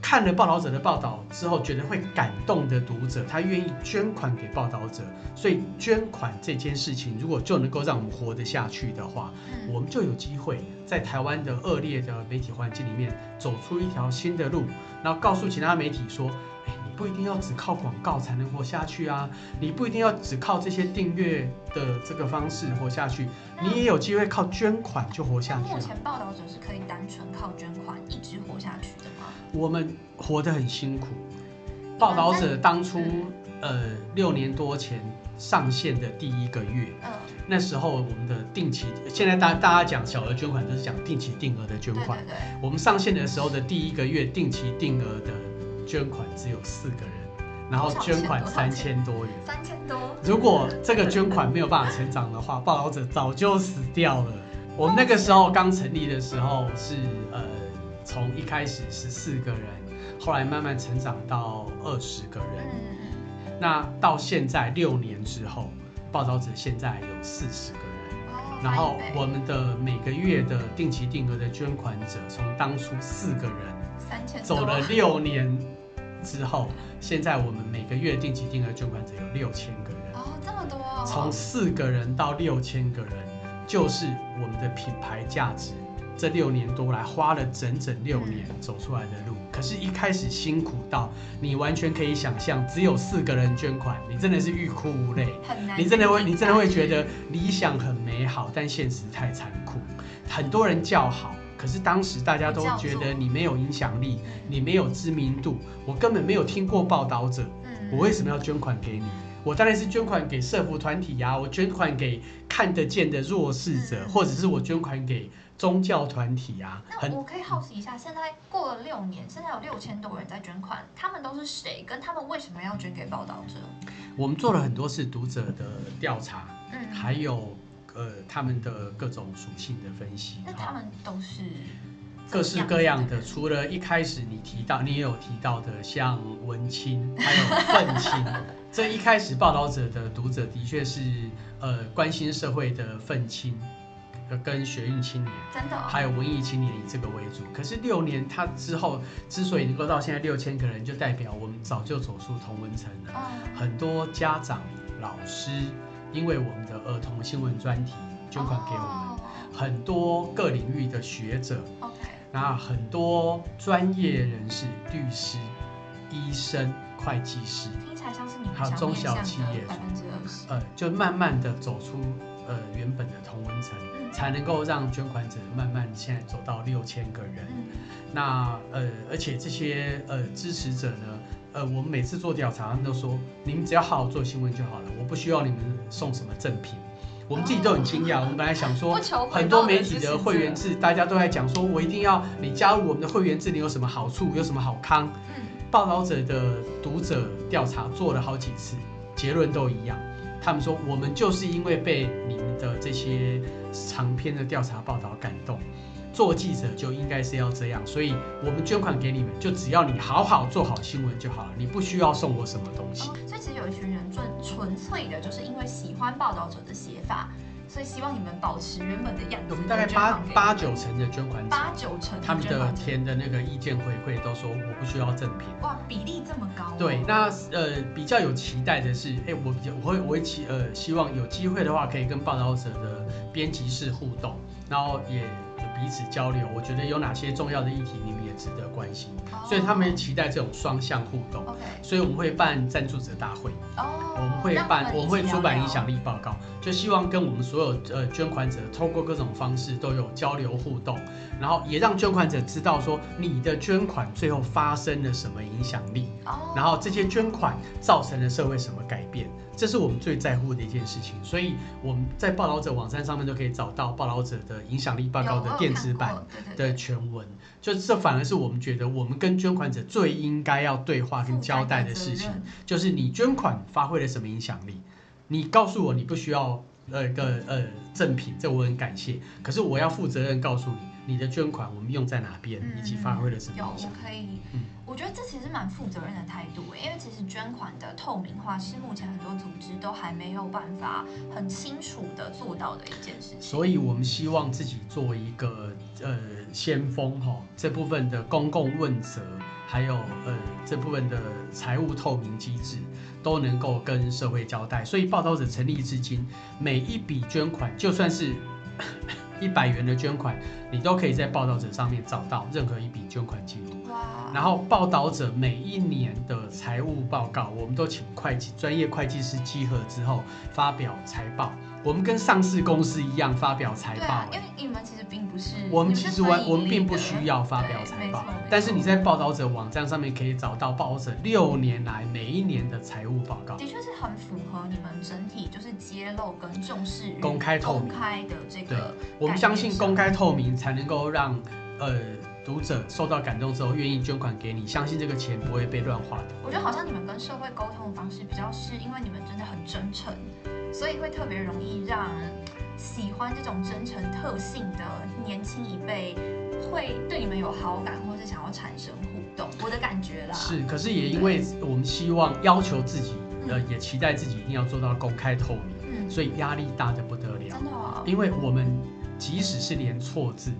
看了报道者的报道之后，觉得会感动的读者，他愿意捐款给报道者。所以捐款这件事情，如果就能够让我们活得下去的话，嗯我们就有机会在台湾的恶劣的媒体环境里面走出一条新的路，然后告诉其他媒体说：“哎，你不一定要只靠广告才能活下去啊，你不一定要只靠这些订阅的这个方式活下去，你也有机会靠捐款就活下去啊。目前报道者是可以单纯靠捐款一直活下去的吗？我们活得很辛苦，报道者当初呃六年多前上线的第一个月。”嗯，那时候我们的定期，现在大大家讲小额捐款都是讲定期定额的捐款。我们上线的时候的第一个月定期定额的捐款只有四个人，然后捐款三千多元。三千多，如果这个捐款没有办法成长的话，报道者早就死掉了。我们那个时候刚成立的时候是呃，从一开始十四个人，后来慢慢成长到二十个人。嗯那到现在六年之后，报道者现在有四十个人。然后我们的每个月的定期定额的捐款者，从当初四个人三千走了六年之后，现在我们每个月定期定额捐款者有六千个人，哦，这么多哦，从四个人到六千个人，就是我们的品牌价值。这六年多来花了整整六年走出来的路，可是，一开始辛苦到你完全可以想象，只有四个人捐款，你真的是欲哭无泪。很难，你真的会，你真的会觉得理想很美好，但现实太残酷。很多人叫好，可是当时大家都觉得你没有影响力，你没有知名度，我根本没有听过报道者，嗯，我为什么要捐款给你？我当然是捐款给社服团体呀、我捐款给看得见的弱势者，嗯。或者是我捐款给宗教团体啊、那我可以好奇一下，现在过了六年，现在有六千多人在捐款，他们都是谁？跟他们为什么要捐给报道者？我们做了很多次读者的调查，嗯，还有呃他们的各种属性的分析。那他们都是各式各样的，除了一开始你提到，你也有提到的，像文青，还有愤青。这一开始报道者的读者的确是呃关心社会的愤青，呃跟学运青年，真的、哦，还有文艺青年以这个为主。可是六年他之后之所以能够到现在六千个人，就代表我们早就走出同文层了。嗯，很多家长、老师因为我们的儿童新闻专题捐款给我们，哦很多各领域的学者，OK，那很多专业人士，律师、医生、会计师，听起来像是你们还有中小企业。呃，就慢慢的走出呃原本的同文层，嗯才能够让捐款者慢慢现在走到六千个人。嗯那呃，而且这些呃支持者呢，呃，我们每次做调查，他们都说，你们只要好好做新闻就好了，我不需要你们送什么赠品。我们自己都很惊讶，我们本来想说很多媒体的会员制，大家都在讲说，我一定要你加入我们的会员制，你有什么好处，有什么好康？嗯，报道者的读者调查做了好几次，结论都一样。他们说，我们就是因为被你们的这些长篇的调查报道感动，做记者就应该是要这样，所以我们捐款给你们，就只要你好好做好新闻就好了，你不需要送我什么东西。所以其实有一群人最纯粹的，就是因为喜欢报道者的写法，所以希望你们保持原本的样子。我们大概八八九成的捐款者，八九成他们的填的那个意见回馈都说我不需要赠品。哇，比例这么高哦、对，那呃比较有期待的是，哎，我比较我会我会期呃希望有机会的话，可以跟报道者的编辑室互动，然后也彼此交流。我觉得有哪些重要的议题，你们也值得关心，哦所以他们期待这种双向互动。所以我们会办赞助者大会，哦，我们会办，我们会出版影响力报告，就希望跟我们所有呃捐款者透过各种方式都有交流互动，然后也让捐款者知道说你的捐款最后发生了什么影响力。哦，然后这些捐款造成了社会什么改变，这是我们最在乎的一件事情。所以我们在报道者网站上面都可以找到报道者的影响力报告的电子版的全文，就这反而是我们觉得我们跟捐款者最应该要对话跟交代的事情，就是你捐款发挥了什么影响力，你告诉我你不需要呃个呃赠品，这我很感谢，可是我要负责任告诉你，你的捐款我们用在哪边，嗯以及发挥了什么有，我。可以，嗯我觉得这其实蛮负责任的态度因为其实捐款的透明化是目前很多组织都还没有办法很清楚的做到的一件事情。所以我们希望自己做一个呃先锋哈、这部分的公共问责，还有呃这部分的财务透明机制，都能够跟社会交代。所以报道者成立至今，每一笔捐款，就算是一百元的捐款，你都可以在报道者上面找到任何一笔捐款记录。哇，然后报道者每一年的财务报告，我们都请会计专业会计师稽核之后发表财报。我们跟上市公司一样发表财报、因哎为你们其实并不是，我们其实完我们并不需要发表财报但是你在报道者网站上面可以找到报道者六年来每一年的财务报告。的确是很符合你们整体就是揭露跟重视公开透明。公开的这个我们相信公开透明才能够让呃读者受到感动之后愿意捐款给你，相信这个钱不会被乱花的。我觉得好像你们跟社会沟通的方式比较是因为你们真的很真诚，所以会特别容易让喜欢这种真诚特性的年轻一辈会对你们有好感，或是想要产生互动。我的感觉啦，是，可是也因为我们希望要求自己，呃，也期待自己一定要做到公开透明，嗯，所以压力大的不得了。真的哦，因为我们即使是连错字，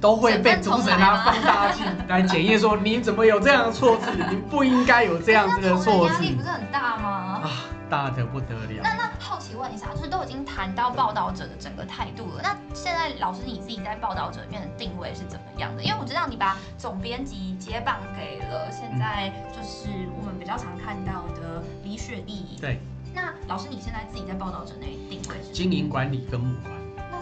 都会被读者整份重来吗拿放大镜来检验，说你怎么有这样的错字？你不应该有这样子的 那错字压力不是很大吗？啊，大的不得了。那那好奇问一下，就是都已经谈到报道者的整个态度了，那现在老师你自己在报道者里面的定位是怎么样的？因为我知道你把总编辑接棒给了现在就是我们比较常看到的李雪莉。对，那老师你现在自己在报道者那里定位是？经营管理跟募款，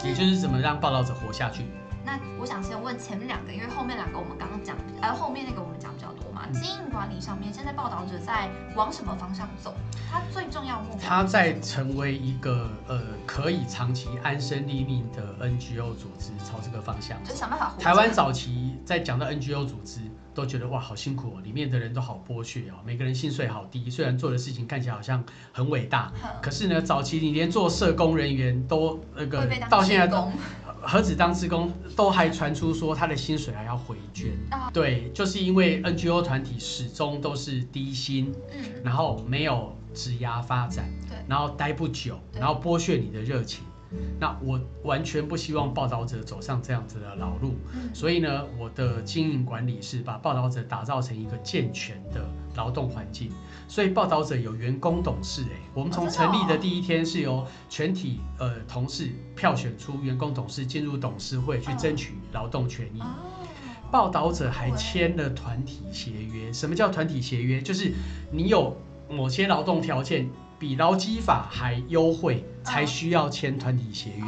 也就是怎么让报道者活下去。那我想先问前面两个，因为后面两个我们刚刚讲，呃，后面那个我们讲比较多经营管理上面，现在报道者在往什么方向走？他最重要的目标？他在成为一个呃可以长期安身立命的 NGO 组织，朝这个方向走就。想办法。台湾早期在讲到 NGO 组织，都觉得哇好辛苦哦，里面的人都好剥削哦，每个人薪水好低，虽然做的事情看起来好像很伟大，哼可是呢，早期你连做社工人员都那个到现在都何止当职工，都还传出说他的薪水还要回捐。啊对，就是因为 NGO 团体始终都是低薪，嗯，然后没有职涯发展，对然后待不久，然后剥削你的热情。那我完全不希望报道者走上这样子的老路，所以呢，我的经营管理是把报道者打造成一个健全的劳动环境。所以报道者有员工董事，哎，我们从成立的第一天是由全体呃同事票选出员工董事进入董事会去争取劳动权益。报道者还签了团体协约。什么叫团体协约？就是你有某些劳动条件。比劳基法还优惠，才需要签团体协约。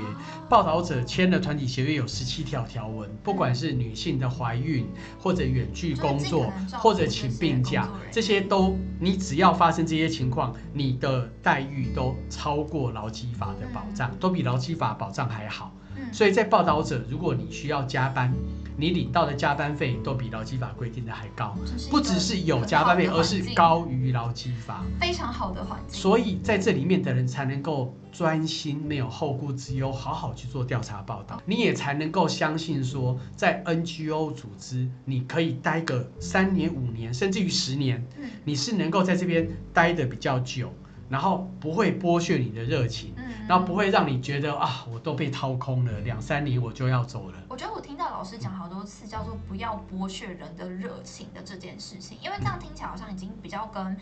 报道者签的团体协约有十七条条文，不管是女性的怀孕，或者远距工作，或者请病假，这些都你只要发生这些情况，你的待遇都超过劳基法的保障，都比劳基法保障还好。所以在报道者，如果你需要加班。你领到的加班费都比劳基法规定的还高，不只是有加班费，而是高于劳基法，非常好的环境。所以在这里面的人才能够专心，没有后顾之忧，好好去做调查报道。你也才能够相信说，在 NGO 组织，你可以待个三年、五年，甚至于十年，你是能够在这边待的比较久。然后不会剥削你的热情，嗯，然后不会让你觉得啊，我都被掏空了，两三年我就要走了。我觉得我听到老师讲好多次叫做不要剥削人的热情的这件事情，因为这样听起来好像已经比较跟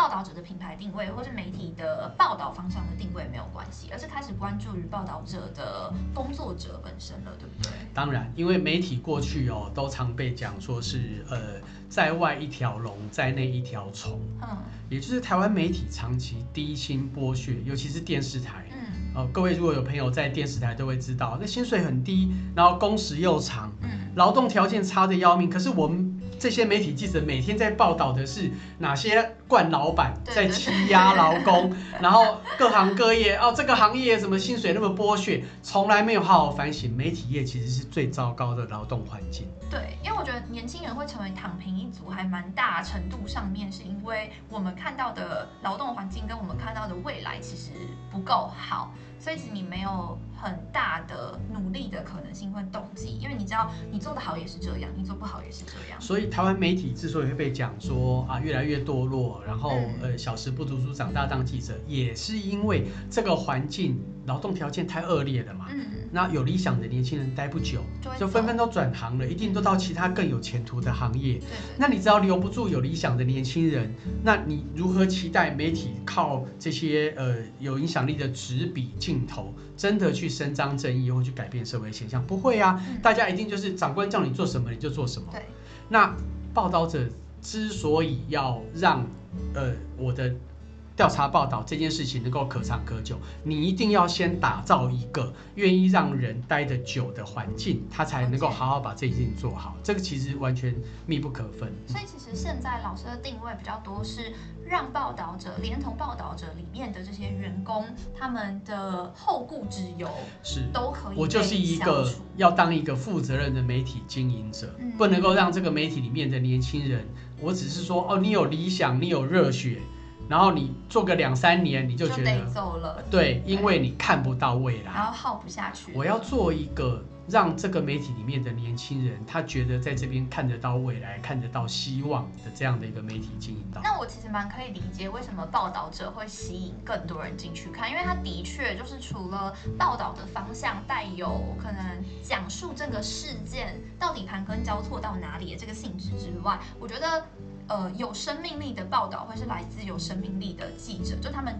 报道者的品牌定位或是媒体的报道方向的定位没有关系，而是开始关注于报道者的工作者本身了，对不对？当然，因为媒体过去哦都常被讲说是呃。在外一条龙，在内一条虫。嗯，也就是台湾媒体长期低薪剥削，尤其是电视台。嗯，呃，各位如果有朋友在电视台，都会知道，那薪水很低，然后工时又长，嗯，劳动条件差的要命。可是我们。这些媒体记者每天在报道的是哪些惯老板在欺压劳工，然后各行各业哦，这个行业什么薪水那么剥削，从来没有好好反省。媒体业其实是最糟糕的劳动环境。对，因为我觉得年轻人会成为躺平一族，还蛮大程度上面是因为我们看到的劳动环境跟我们看到的未来其实不够好。所以其实你没有很大的努力的可能性或动机，因为你知道你做的好也是这样，你做不好也是这样。所以台湾媒体之所以会被讲说啊越来越堕落，然后呃小时不读书长大当记者，也是因为这个环境劳动条件太恶劣了嘛。嗯。那有理想的年轻人待不久，就纷纷都转行了，一定都到其他更有前途的行业。对。那你只要留不住有理想的年轻人，那你如何期待媒体靠这些呃有影响力的纸笔？镜头真的去伸张正义或去改变社会现象，不会啊！大家一定就是长官叫你做什么你就做什么。对，那报道者之所以要让呃我的。调查报道这件事情能够可长可久，你一定要先打造一个愿意让人待得久的环境，他才能够好好把这件事情做好。这个其实完全密不可分。所以其实现在老师的定位比较多是让报道者连同报道者里面的这些员工，他们的后顾之忧是都可以。我就是一个要当一个负责任的媒体经营者，不能够让这个媒体里面的年轻人，我只是说哦，你有理想，你有热血。然后你做个两三年，你就觉得。对，因为你看不到未来，然后耗不下去。我要做一个让这个媒体里面的年轻人，他觉得在这边看得到未来、看得到希望的这样的一个媒体经营到。那我其实蛮可以理解为什么报道者会吸引更多人进去看，因为他的确就是除了报道的方向带有可能讲述这个事件到底盘根交错到哪里的这个性质之外，我觉得。呃，有生命力的报道会是来自有生命力的记者，就他们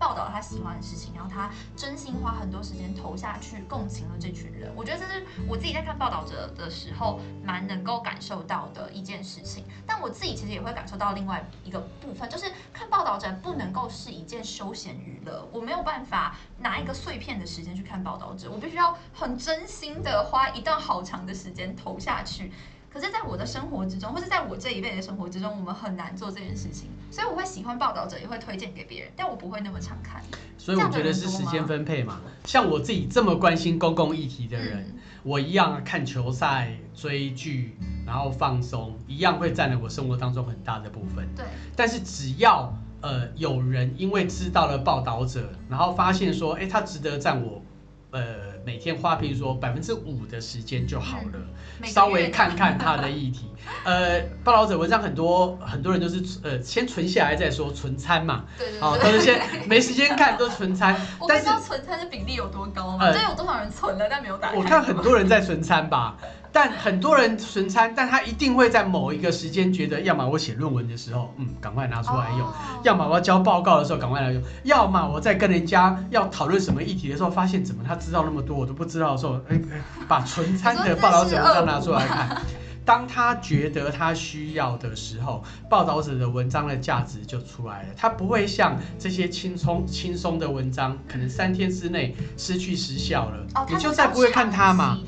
报道他喜欢的事情，然后他真心花很多时间投下去，共情了这群人。我觉得这是我自己在看报道者的时候，蛮能够感受到的一件事情。但我自己其实也会感受到另外一个部分，就是看报道者不能够是一件休闲娱乐，我没有办法拿一个碎片的时间去看报道者，我必须要很真心的花一段好长的时间投下去。可是，在我的生活之中，或是在我这一辈的生活之中，我们很难做这件事情。所以，我会喜欢报道者，也会推荐给别人，但我不会那么常看。所以，我觉得是时间分配嘛。像我自己这么关心公共议题的人，我一样看球赛、追剧，然后放松，一样会占了我生活当中很大的部分。对。但是，只要呃有人因为知道了报道者，然后发现说，哎，他值得占我呃。每天花，譬如说百分之五的时间就好了，稍微看看他的议题。呃，报道者文章很多，很多人都是呃先存下来再说，存餐嘛，对对好，都对。是先没时间看都存餐，我不但是知道存餐的比例有多高吗？呃有多少人存了但没有打开？我看很多人在存餐吧，但很多人存餐，但他一定会在某一个时间觉得，要么我写论文的时候，嗯，赶快拿出来用。哦要么我要交报告的时候赶快来用，要么我在跟人家要讨论什么议题的时候，发现怎么他知道那么多我都不知道的时候，哎、哎把存餐的报道者文章拿出来看。当他觉得他需要的时候，报道者的文章的价值就出来了。他不会像这些轻松轻松的文章，可能三天之内失去时效了，哦，你就再不会看它嘛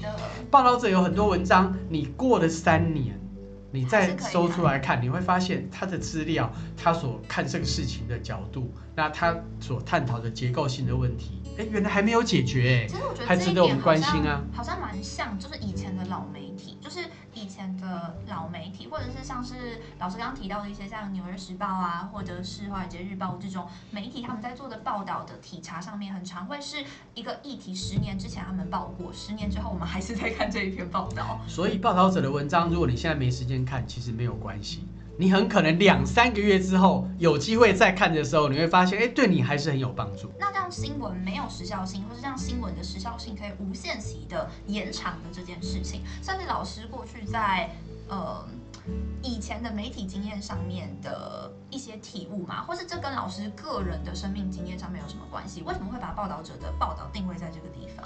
报道者有很多文章，你过了三年，你再搜出来看，你会发现他的资料，他所看这个事情的角度，那他所探讨的结构性的问题，哎，原来还没有解决，其实我觉得还值得我们关心啊。好像蛮像，就是以前的老媒体，就是以前的老媒体，或者是像是老师刚刚提到的一些像《纽约时报》啊，或者是《华尔街日报》这种媒体，他们在做的报道的体察上面，很常会是一个议题，十年之前他们报过，十年之后我们还是在看这一篇报道。所以报道者的文章，如果你现在没时间看，其实没有关系。你很可能两三个月之后有机会再看的时候，你会发现，哎，对你还是很有帮助。那这样新闻没有时效性，或是这样新闻的时效性可以无限期的延长的这件事情，算是老师过去在呃以前的媒体经验上面的一些体悟嘛，或是这跟老师个人的生命经验上面有什么关系？为什么会把报道者的报道定位在这个地方？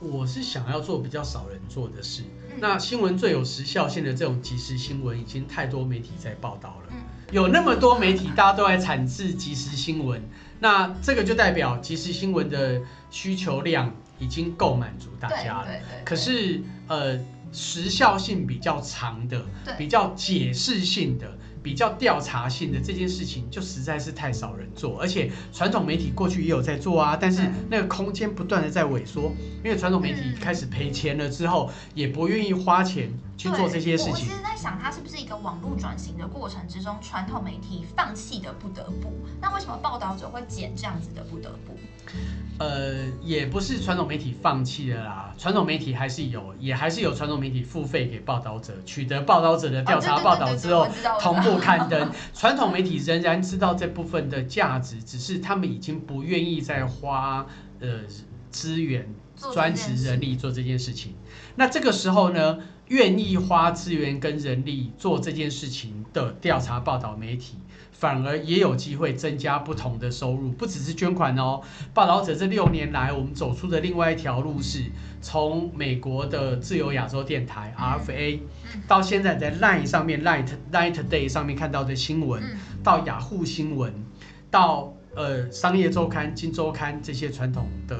我是想要做比较少人做的事。嗯那新闻最有时效性的这种即时新闻，已经太多媒体在报道了。嗯有那么多媒体，大家都在产制即时新闻，那这个就代表即时新闻的需求量已经够满足大家了。可是呃，时效性比较长的、比较解释性的、比较调查性的这件事情，就实在是太少人做。而且传统媒体过去也有在做啊，但是那个空间不断的在萎缩，因为传统媒体嗯开始赔钱了之后，也不愿意花钱去做这些事情我我其。实在想，它是不是一个网络转型的过程之中，传统媒体放弃的不得不？那为什么报道者会捡这样子的不得不？呃，也不是传统媒体放弃了啦，传统媒体还是有，也还是有传统媒体付费给报道者，取得报道者的调查报道之后，同步 刊登。传统媒体仍然知道这部分的价值，只是他们已经不愿意再花呃资源、专职人力做这件事情。那这个时候呢，愿意花资源跟人力做这件事情的调查报道媒体。反而也有机会增加不同的收入，不只是捐款哦。报道者这六年来，我们走出的另外一条路是，从美国的自由亚洲电台 RFA，嗯到现在在 Line 上面 Line Line Today 上面看到的新闻，嗯到雅虎新闻，到呃商业周刊、金周刊这些传统的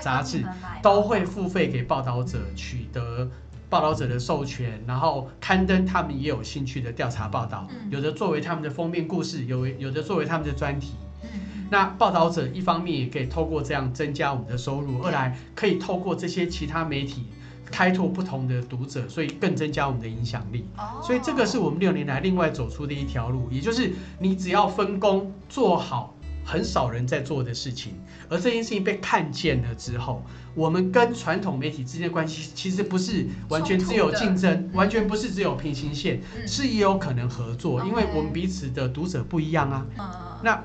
杂志都会付费给报道者取得报道者的授权，然后刊登他们也有兴趣的调查报道，嗯有的作为他们的封面故事，有有的作为他们的专题。嗯那报道者一方面也可以透过这样增加我们的收入，二来可以透过这些其他媒体开拓不同的读者，所以更增加我们的影响力。哦，所以这个是我们六年来另外走出的一条路，也就是你只要分工做好很少人在做的事情，而这件事情被看见了之后，我们跟传统媒体之间的关系其实不是完全只有竞争，完全不是只有平行线，嗯。是也有可能合作因为我们彼此的读者不一样啊。嗯。那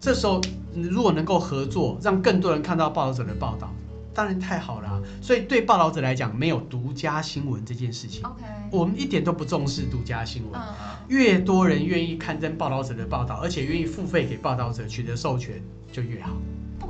这时候嗯如果能够合作，让更多人看到报道者的报道，当然太好了啊、所以对报道者来讲，没有独家新闻这件事情，OK，我们一点都不重视独家新闻。越多人愿意刊登报道者的报道，而且愿意付费给报道者取得授权，就越好。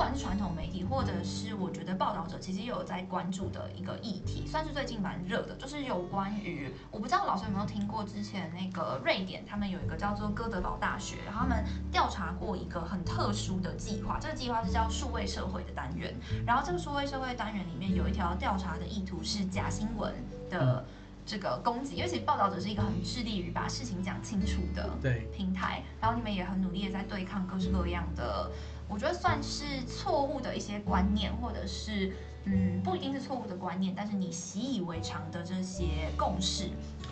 不管是传统媒体，或者是我觉得报道者，其实也有在关注的一个议题，算是最近蛮热的，就是有关于我不知道老师有没有听过之前那个瑞典，他们有一个叫做哥德堡大学，然后他们调查过一个很特殊的计划，这个计划是叫数位社会的单元，然后这个数位社会单元里面有一条调查的意图是假新闻的这个攻击，因为其实报道者是一个很致力于把事情讲清楚的对，平台，然后你们也很努力的在对抗各式各样的，我觉得算是错误的一些观念，或者是嗯，不一定是错误的观念，但是你习以为常的这些共识，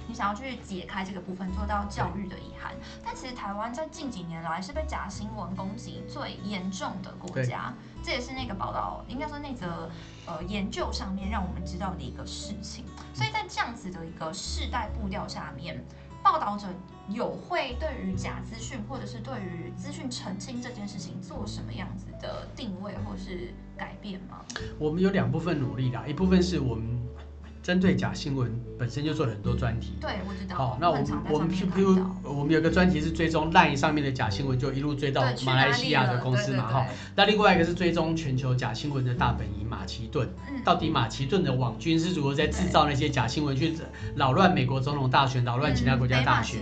你想要去解开这个部分，做到教育的遗憾。但其实台湾在近几年来是被假新闻攻击最严重的国家，这也是那个报道，应该说那则呃研究上面让我们知道的一个事情。所以在这样子的一个世代步调下面。报道者有会对于假资讯或者是对于资讯澄清这件事情做什么样子的定位或是改变吗？我们有两部分努力啦，一部分是我们。针对假新闻本身就做了很多专题，对，我知道。好，那我们我们譬如我们有个专题是追踪 LINE 上面的假新闻，就一路追到马来西亚的公司嘛，哈。那另外一个是追踪全球假新闻的大本营马其顿，到底马其顿的网军是如何在制造那些假新闻，去扰乱美国总统大选，扰乱其他国家大选？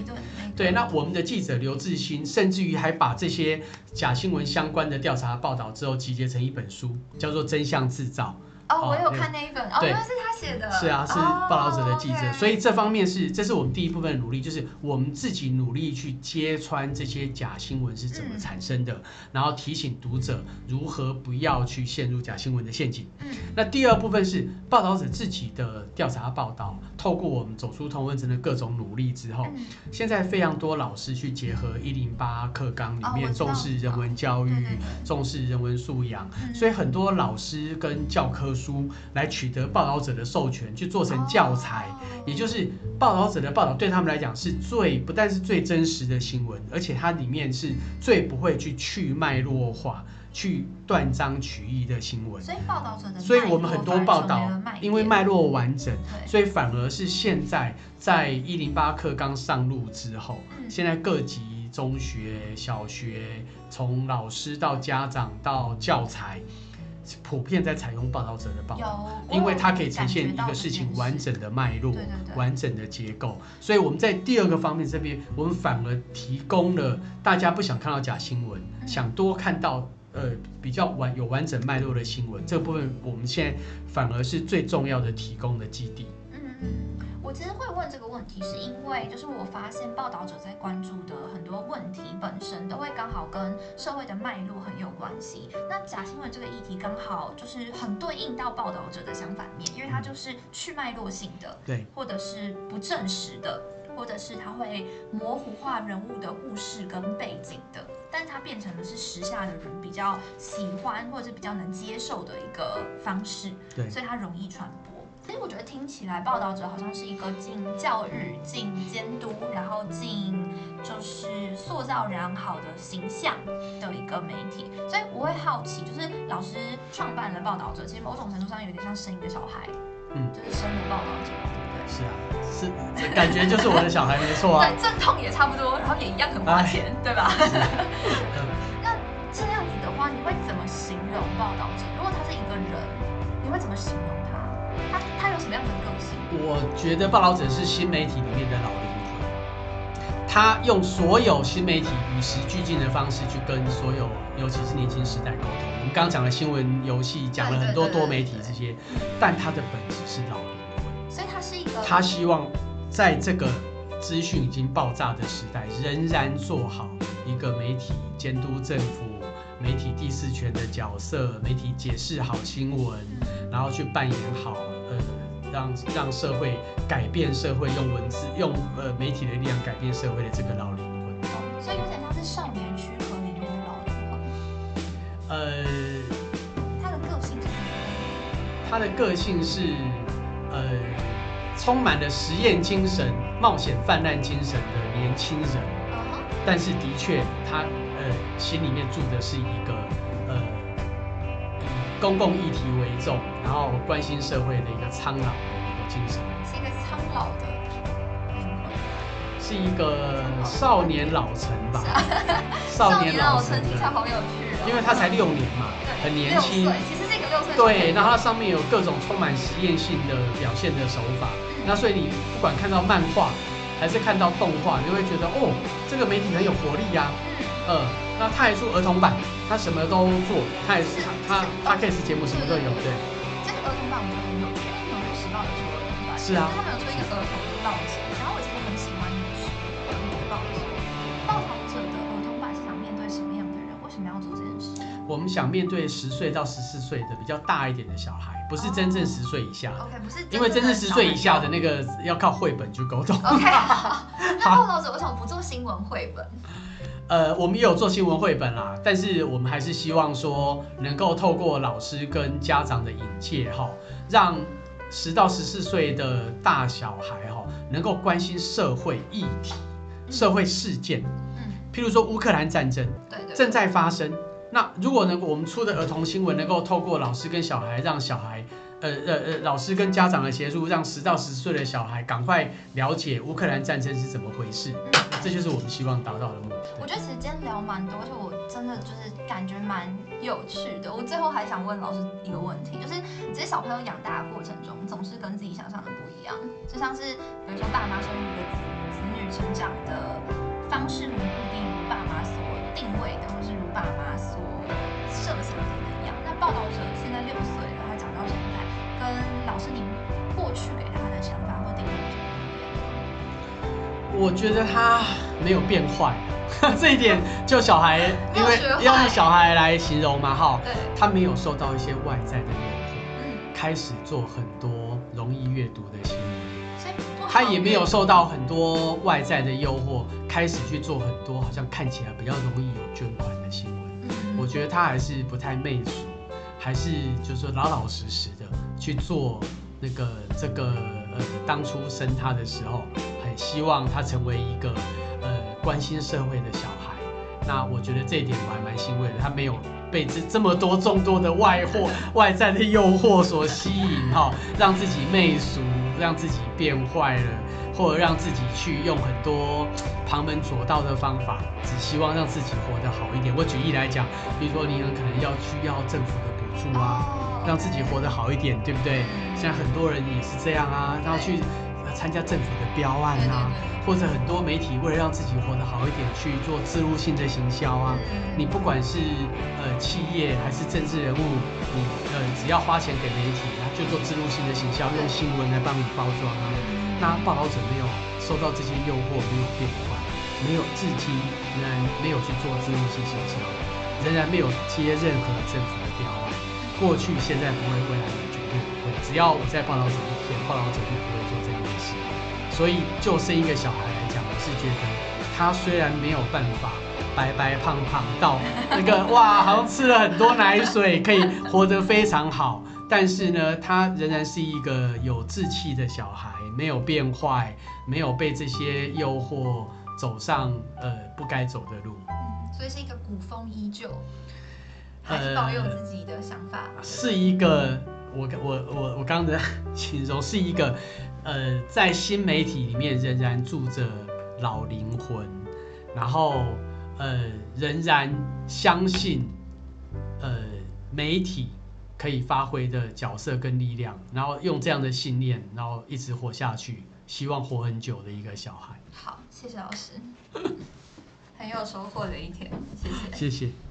对，那我们的记者刘志新，甚至于还把这些假新闻相关的调查报道之后集结成一本书，叫做《真相制造》。哦，我有看那一本，哦，原来是他写的。是啊，是报道者的记者，所以这方面是，这是我们第一部分的努力，就是我们自己努力去揭穿这些假新闻是怎么产生的，然后提醒读者如何不要去陷入假新闻的陷阱。嗯，那第二部分是报道者自己的调查报道，透过我们走出同文层的各种努力之后，现在非常多老师去结合一零八课纲里面重视人文教育，重视人文素养，所以很多老师跟教科。书来取得报道者的授权，去做成教材，也就是报道者的报道对他们来讲是最不但是最真实的新闻，而且它里面是最不会去去脉络化、去断章取义的新闻。所以报道者的，所以我们很多报道因为脉络完整，所以反而是现在在一零八课刚上路之后，现在各级中学、小学，从老师到家长到教材。普遍在采用报道者的报道，因为它可以呈现一个事情完整的脉络、完整的结构。所以我们在第二个方面这边，我们反而提供了大家不想看到假新闻，想多看到呃比较完有完整脉络的新闻。这部分我们现在反而是最重要的提供的基地。嗯。我其实会问这个问题，是因为就是我发现报道者在关注的很多问题本身都会刚好跟社会的脉络很有关系。那假新闻这个议题刚好就是很对应到报道者的相反面，因为它就是去脉络性的，对，或者是不证实的，或者是它会模糊化人物的故事跟背景的，但是它变成的是时下的人比较喜欢或者是比较能接受的一个方式，对，所以它容易传播。其实我觉得听起来，报道者好像是一个进教育、进监督，然后进就是塑造良好的形象的一个媒体。所以我会好奇，就是老师创办了报道者，其实某种程度上有点像生一个小孩，嗯，就是生了报道者，对不对？是啊，是，感觉就是我的小孩，没错啊。对，阵痛也差不多，然后也一样很花钱，对吧？那这样子的话，你会怎么形容报道者？如果他是一个人，你会怎么形容他？他他有什么样的个性？我觉得报道者是新媒体里面的老灵魂，他用所有新媒体与时俱进的方式去跟所有，尤其是年轻时代沟通。我们刚刚讲了新闻、游戏，讲了很多多媒体这些，但他的本质是老灵魂。所以他是一个，他希望在这个资讯已经爆炸的时代，仍然做好一个媒体监督政府。媒体第四权的角色，媒体解释好新闻，然后去扮演好，呃，让让社会改变社会，用文字用呃媒体的力量改变社会的这个老灵魂。哦，所以有点像是少年区和里面的老灵魂。呃，他的个性是什么？他的个性是，呃，充满了实验精神、冒险泛滥精神的年轻人。但是的确他。心里面住的是一个呃，以公共议题为重，然后关心社会的一个苍老的一个精神，是一个苍老的灵魂，是一个少年老成吧？少年老成听起来好有趣因为他才六年嘛，很年轻，其实是一个六岁。对，那它上面有各种充满实验性的表现的手法，那所以你不管看到漫画还是看到动画，你会觉得哦，这个媒体很有活力呀，嗯。那他还出儿童版，他什么都做，他也是他他 case 节目什么都有，对。这个儿童版我觉得很有趣，因为《纽约时报》也出儿童版，是啊，他们有出一个儿童的报纸，然后我其实很喜欢《纽约儿童的报纸。报道者的儿童版是想面对什么样的人？为什么要做这件事？我们们想面对十岁到十四岁的比较大一点的小孩，不是真正十岁以下的。OK，不是因为真正十岁以下的那个要靠绘本去沟通。OK，好。那报道者为什么不做新闻绘本？呃，我们也有做新闻绘本啦，但是我们还是希望说，能够透过老师跟家长的引介哈，让十到十四岁的大小孩哈，能够关心社会议题、社会事件，嗯，譬如说乌克兰战争对对。正在发生。那如果能够我们出的儿童新闻能够透过老师跟小孩，让小孩，呃呃呃，老师跟家长的协助，让十到十岁的小孩赶快了解乌克兰战争是怎么回事，这就是我们希望达到的目的。我觉得其实今天聊蛮多，而且我真的就是感觉蛮有趣的。我最后还想问老师一个问题，就是其实小朋友养大的过程中，总是跟自己想象的不一样。就像是比如说爸妈生育的子子女成长的方式，不一定如爸妈所定位的，或是如爸妈所设想的一样。那报道者现在六岁了，他长到现在，跟老师您过去给他的想法或定位有什么样？我觉得他没有变坏，这一点就小孩，因为用小孩来形容嘛，哈，对，他没有受到一些外在的诱惑，嗯，开始做很多容易阅读的新闻，所以不好他也没有受到很多外在的诱惑，开始去做很多好像看起来比较容易有捐款的新闻。嗯。我觉得他还是不太媚俗，还是就是说老老实实的去做那个这个呃，当初生他的时候，很希望他成为一个呃关心社会的小孩。那我觉得这一点我还蛮欣慰的，他没有被这这么多众多的外货、外在的诱惑所吸引哈、让自己媚俗，让自己变坏了，或者让自己去用很多旁门左道的方法，只希望让自己活得好一点。我举例来讲，比如说你很可能要需要政府的助啊，哦让自己活得好一点，对不对？现在很多人也是这样啊，然后去呃参加政府的标案啊，或者很多媒体为了让自己活得好一点，去做自入性的行销啊。嗯你不管是呃企业还是政治人物，你呃只要花钱给媒体，他就做自入性的行销，用新闻来帮你包装啊。那报道者没有受到这些诱惑，没有变坏，没有至今仍然没有去做自入性行销，仍然没有接任何政府。过去、现在不会，未来也绝对不会。只要我在报道者一天，报道者就不会做这件事。所以，就生一个小孩来讲，我是觉得他虽然没有办法白白胖胖到那个哇，好像吃了很多奶水，可以活得非常好，但是呢，他仍然是一个有志气的小孩，没有变坏，没有被这些诱惑走上呃不该走的路。所以是一个古风依旧，还是保有自己的想法。是一个我我我我刚刚的 形容是一个呃，在新媒体里面仍然住着老灵魂，然后呃仍然相信呃媒体可以发挥的角色跟力量，然后用这样的信念，然后一直活下去，希望活很久的一个小孩。好，谢谢老师，很有收获的一天，谢谢。谢谢。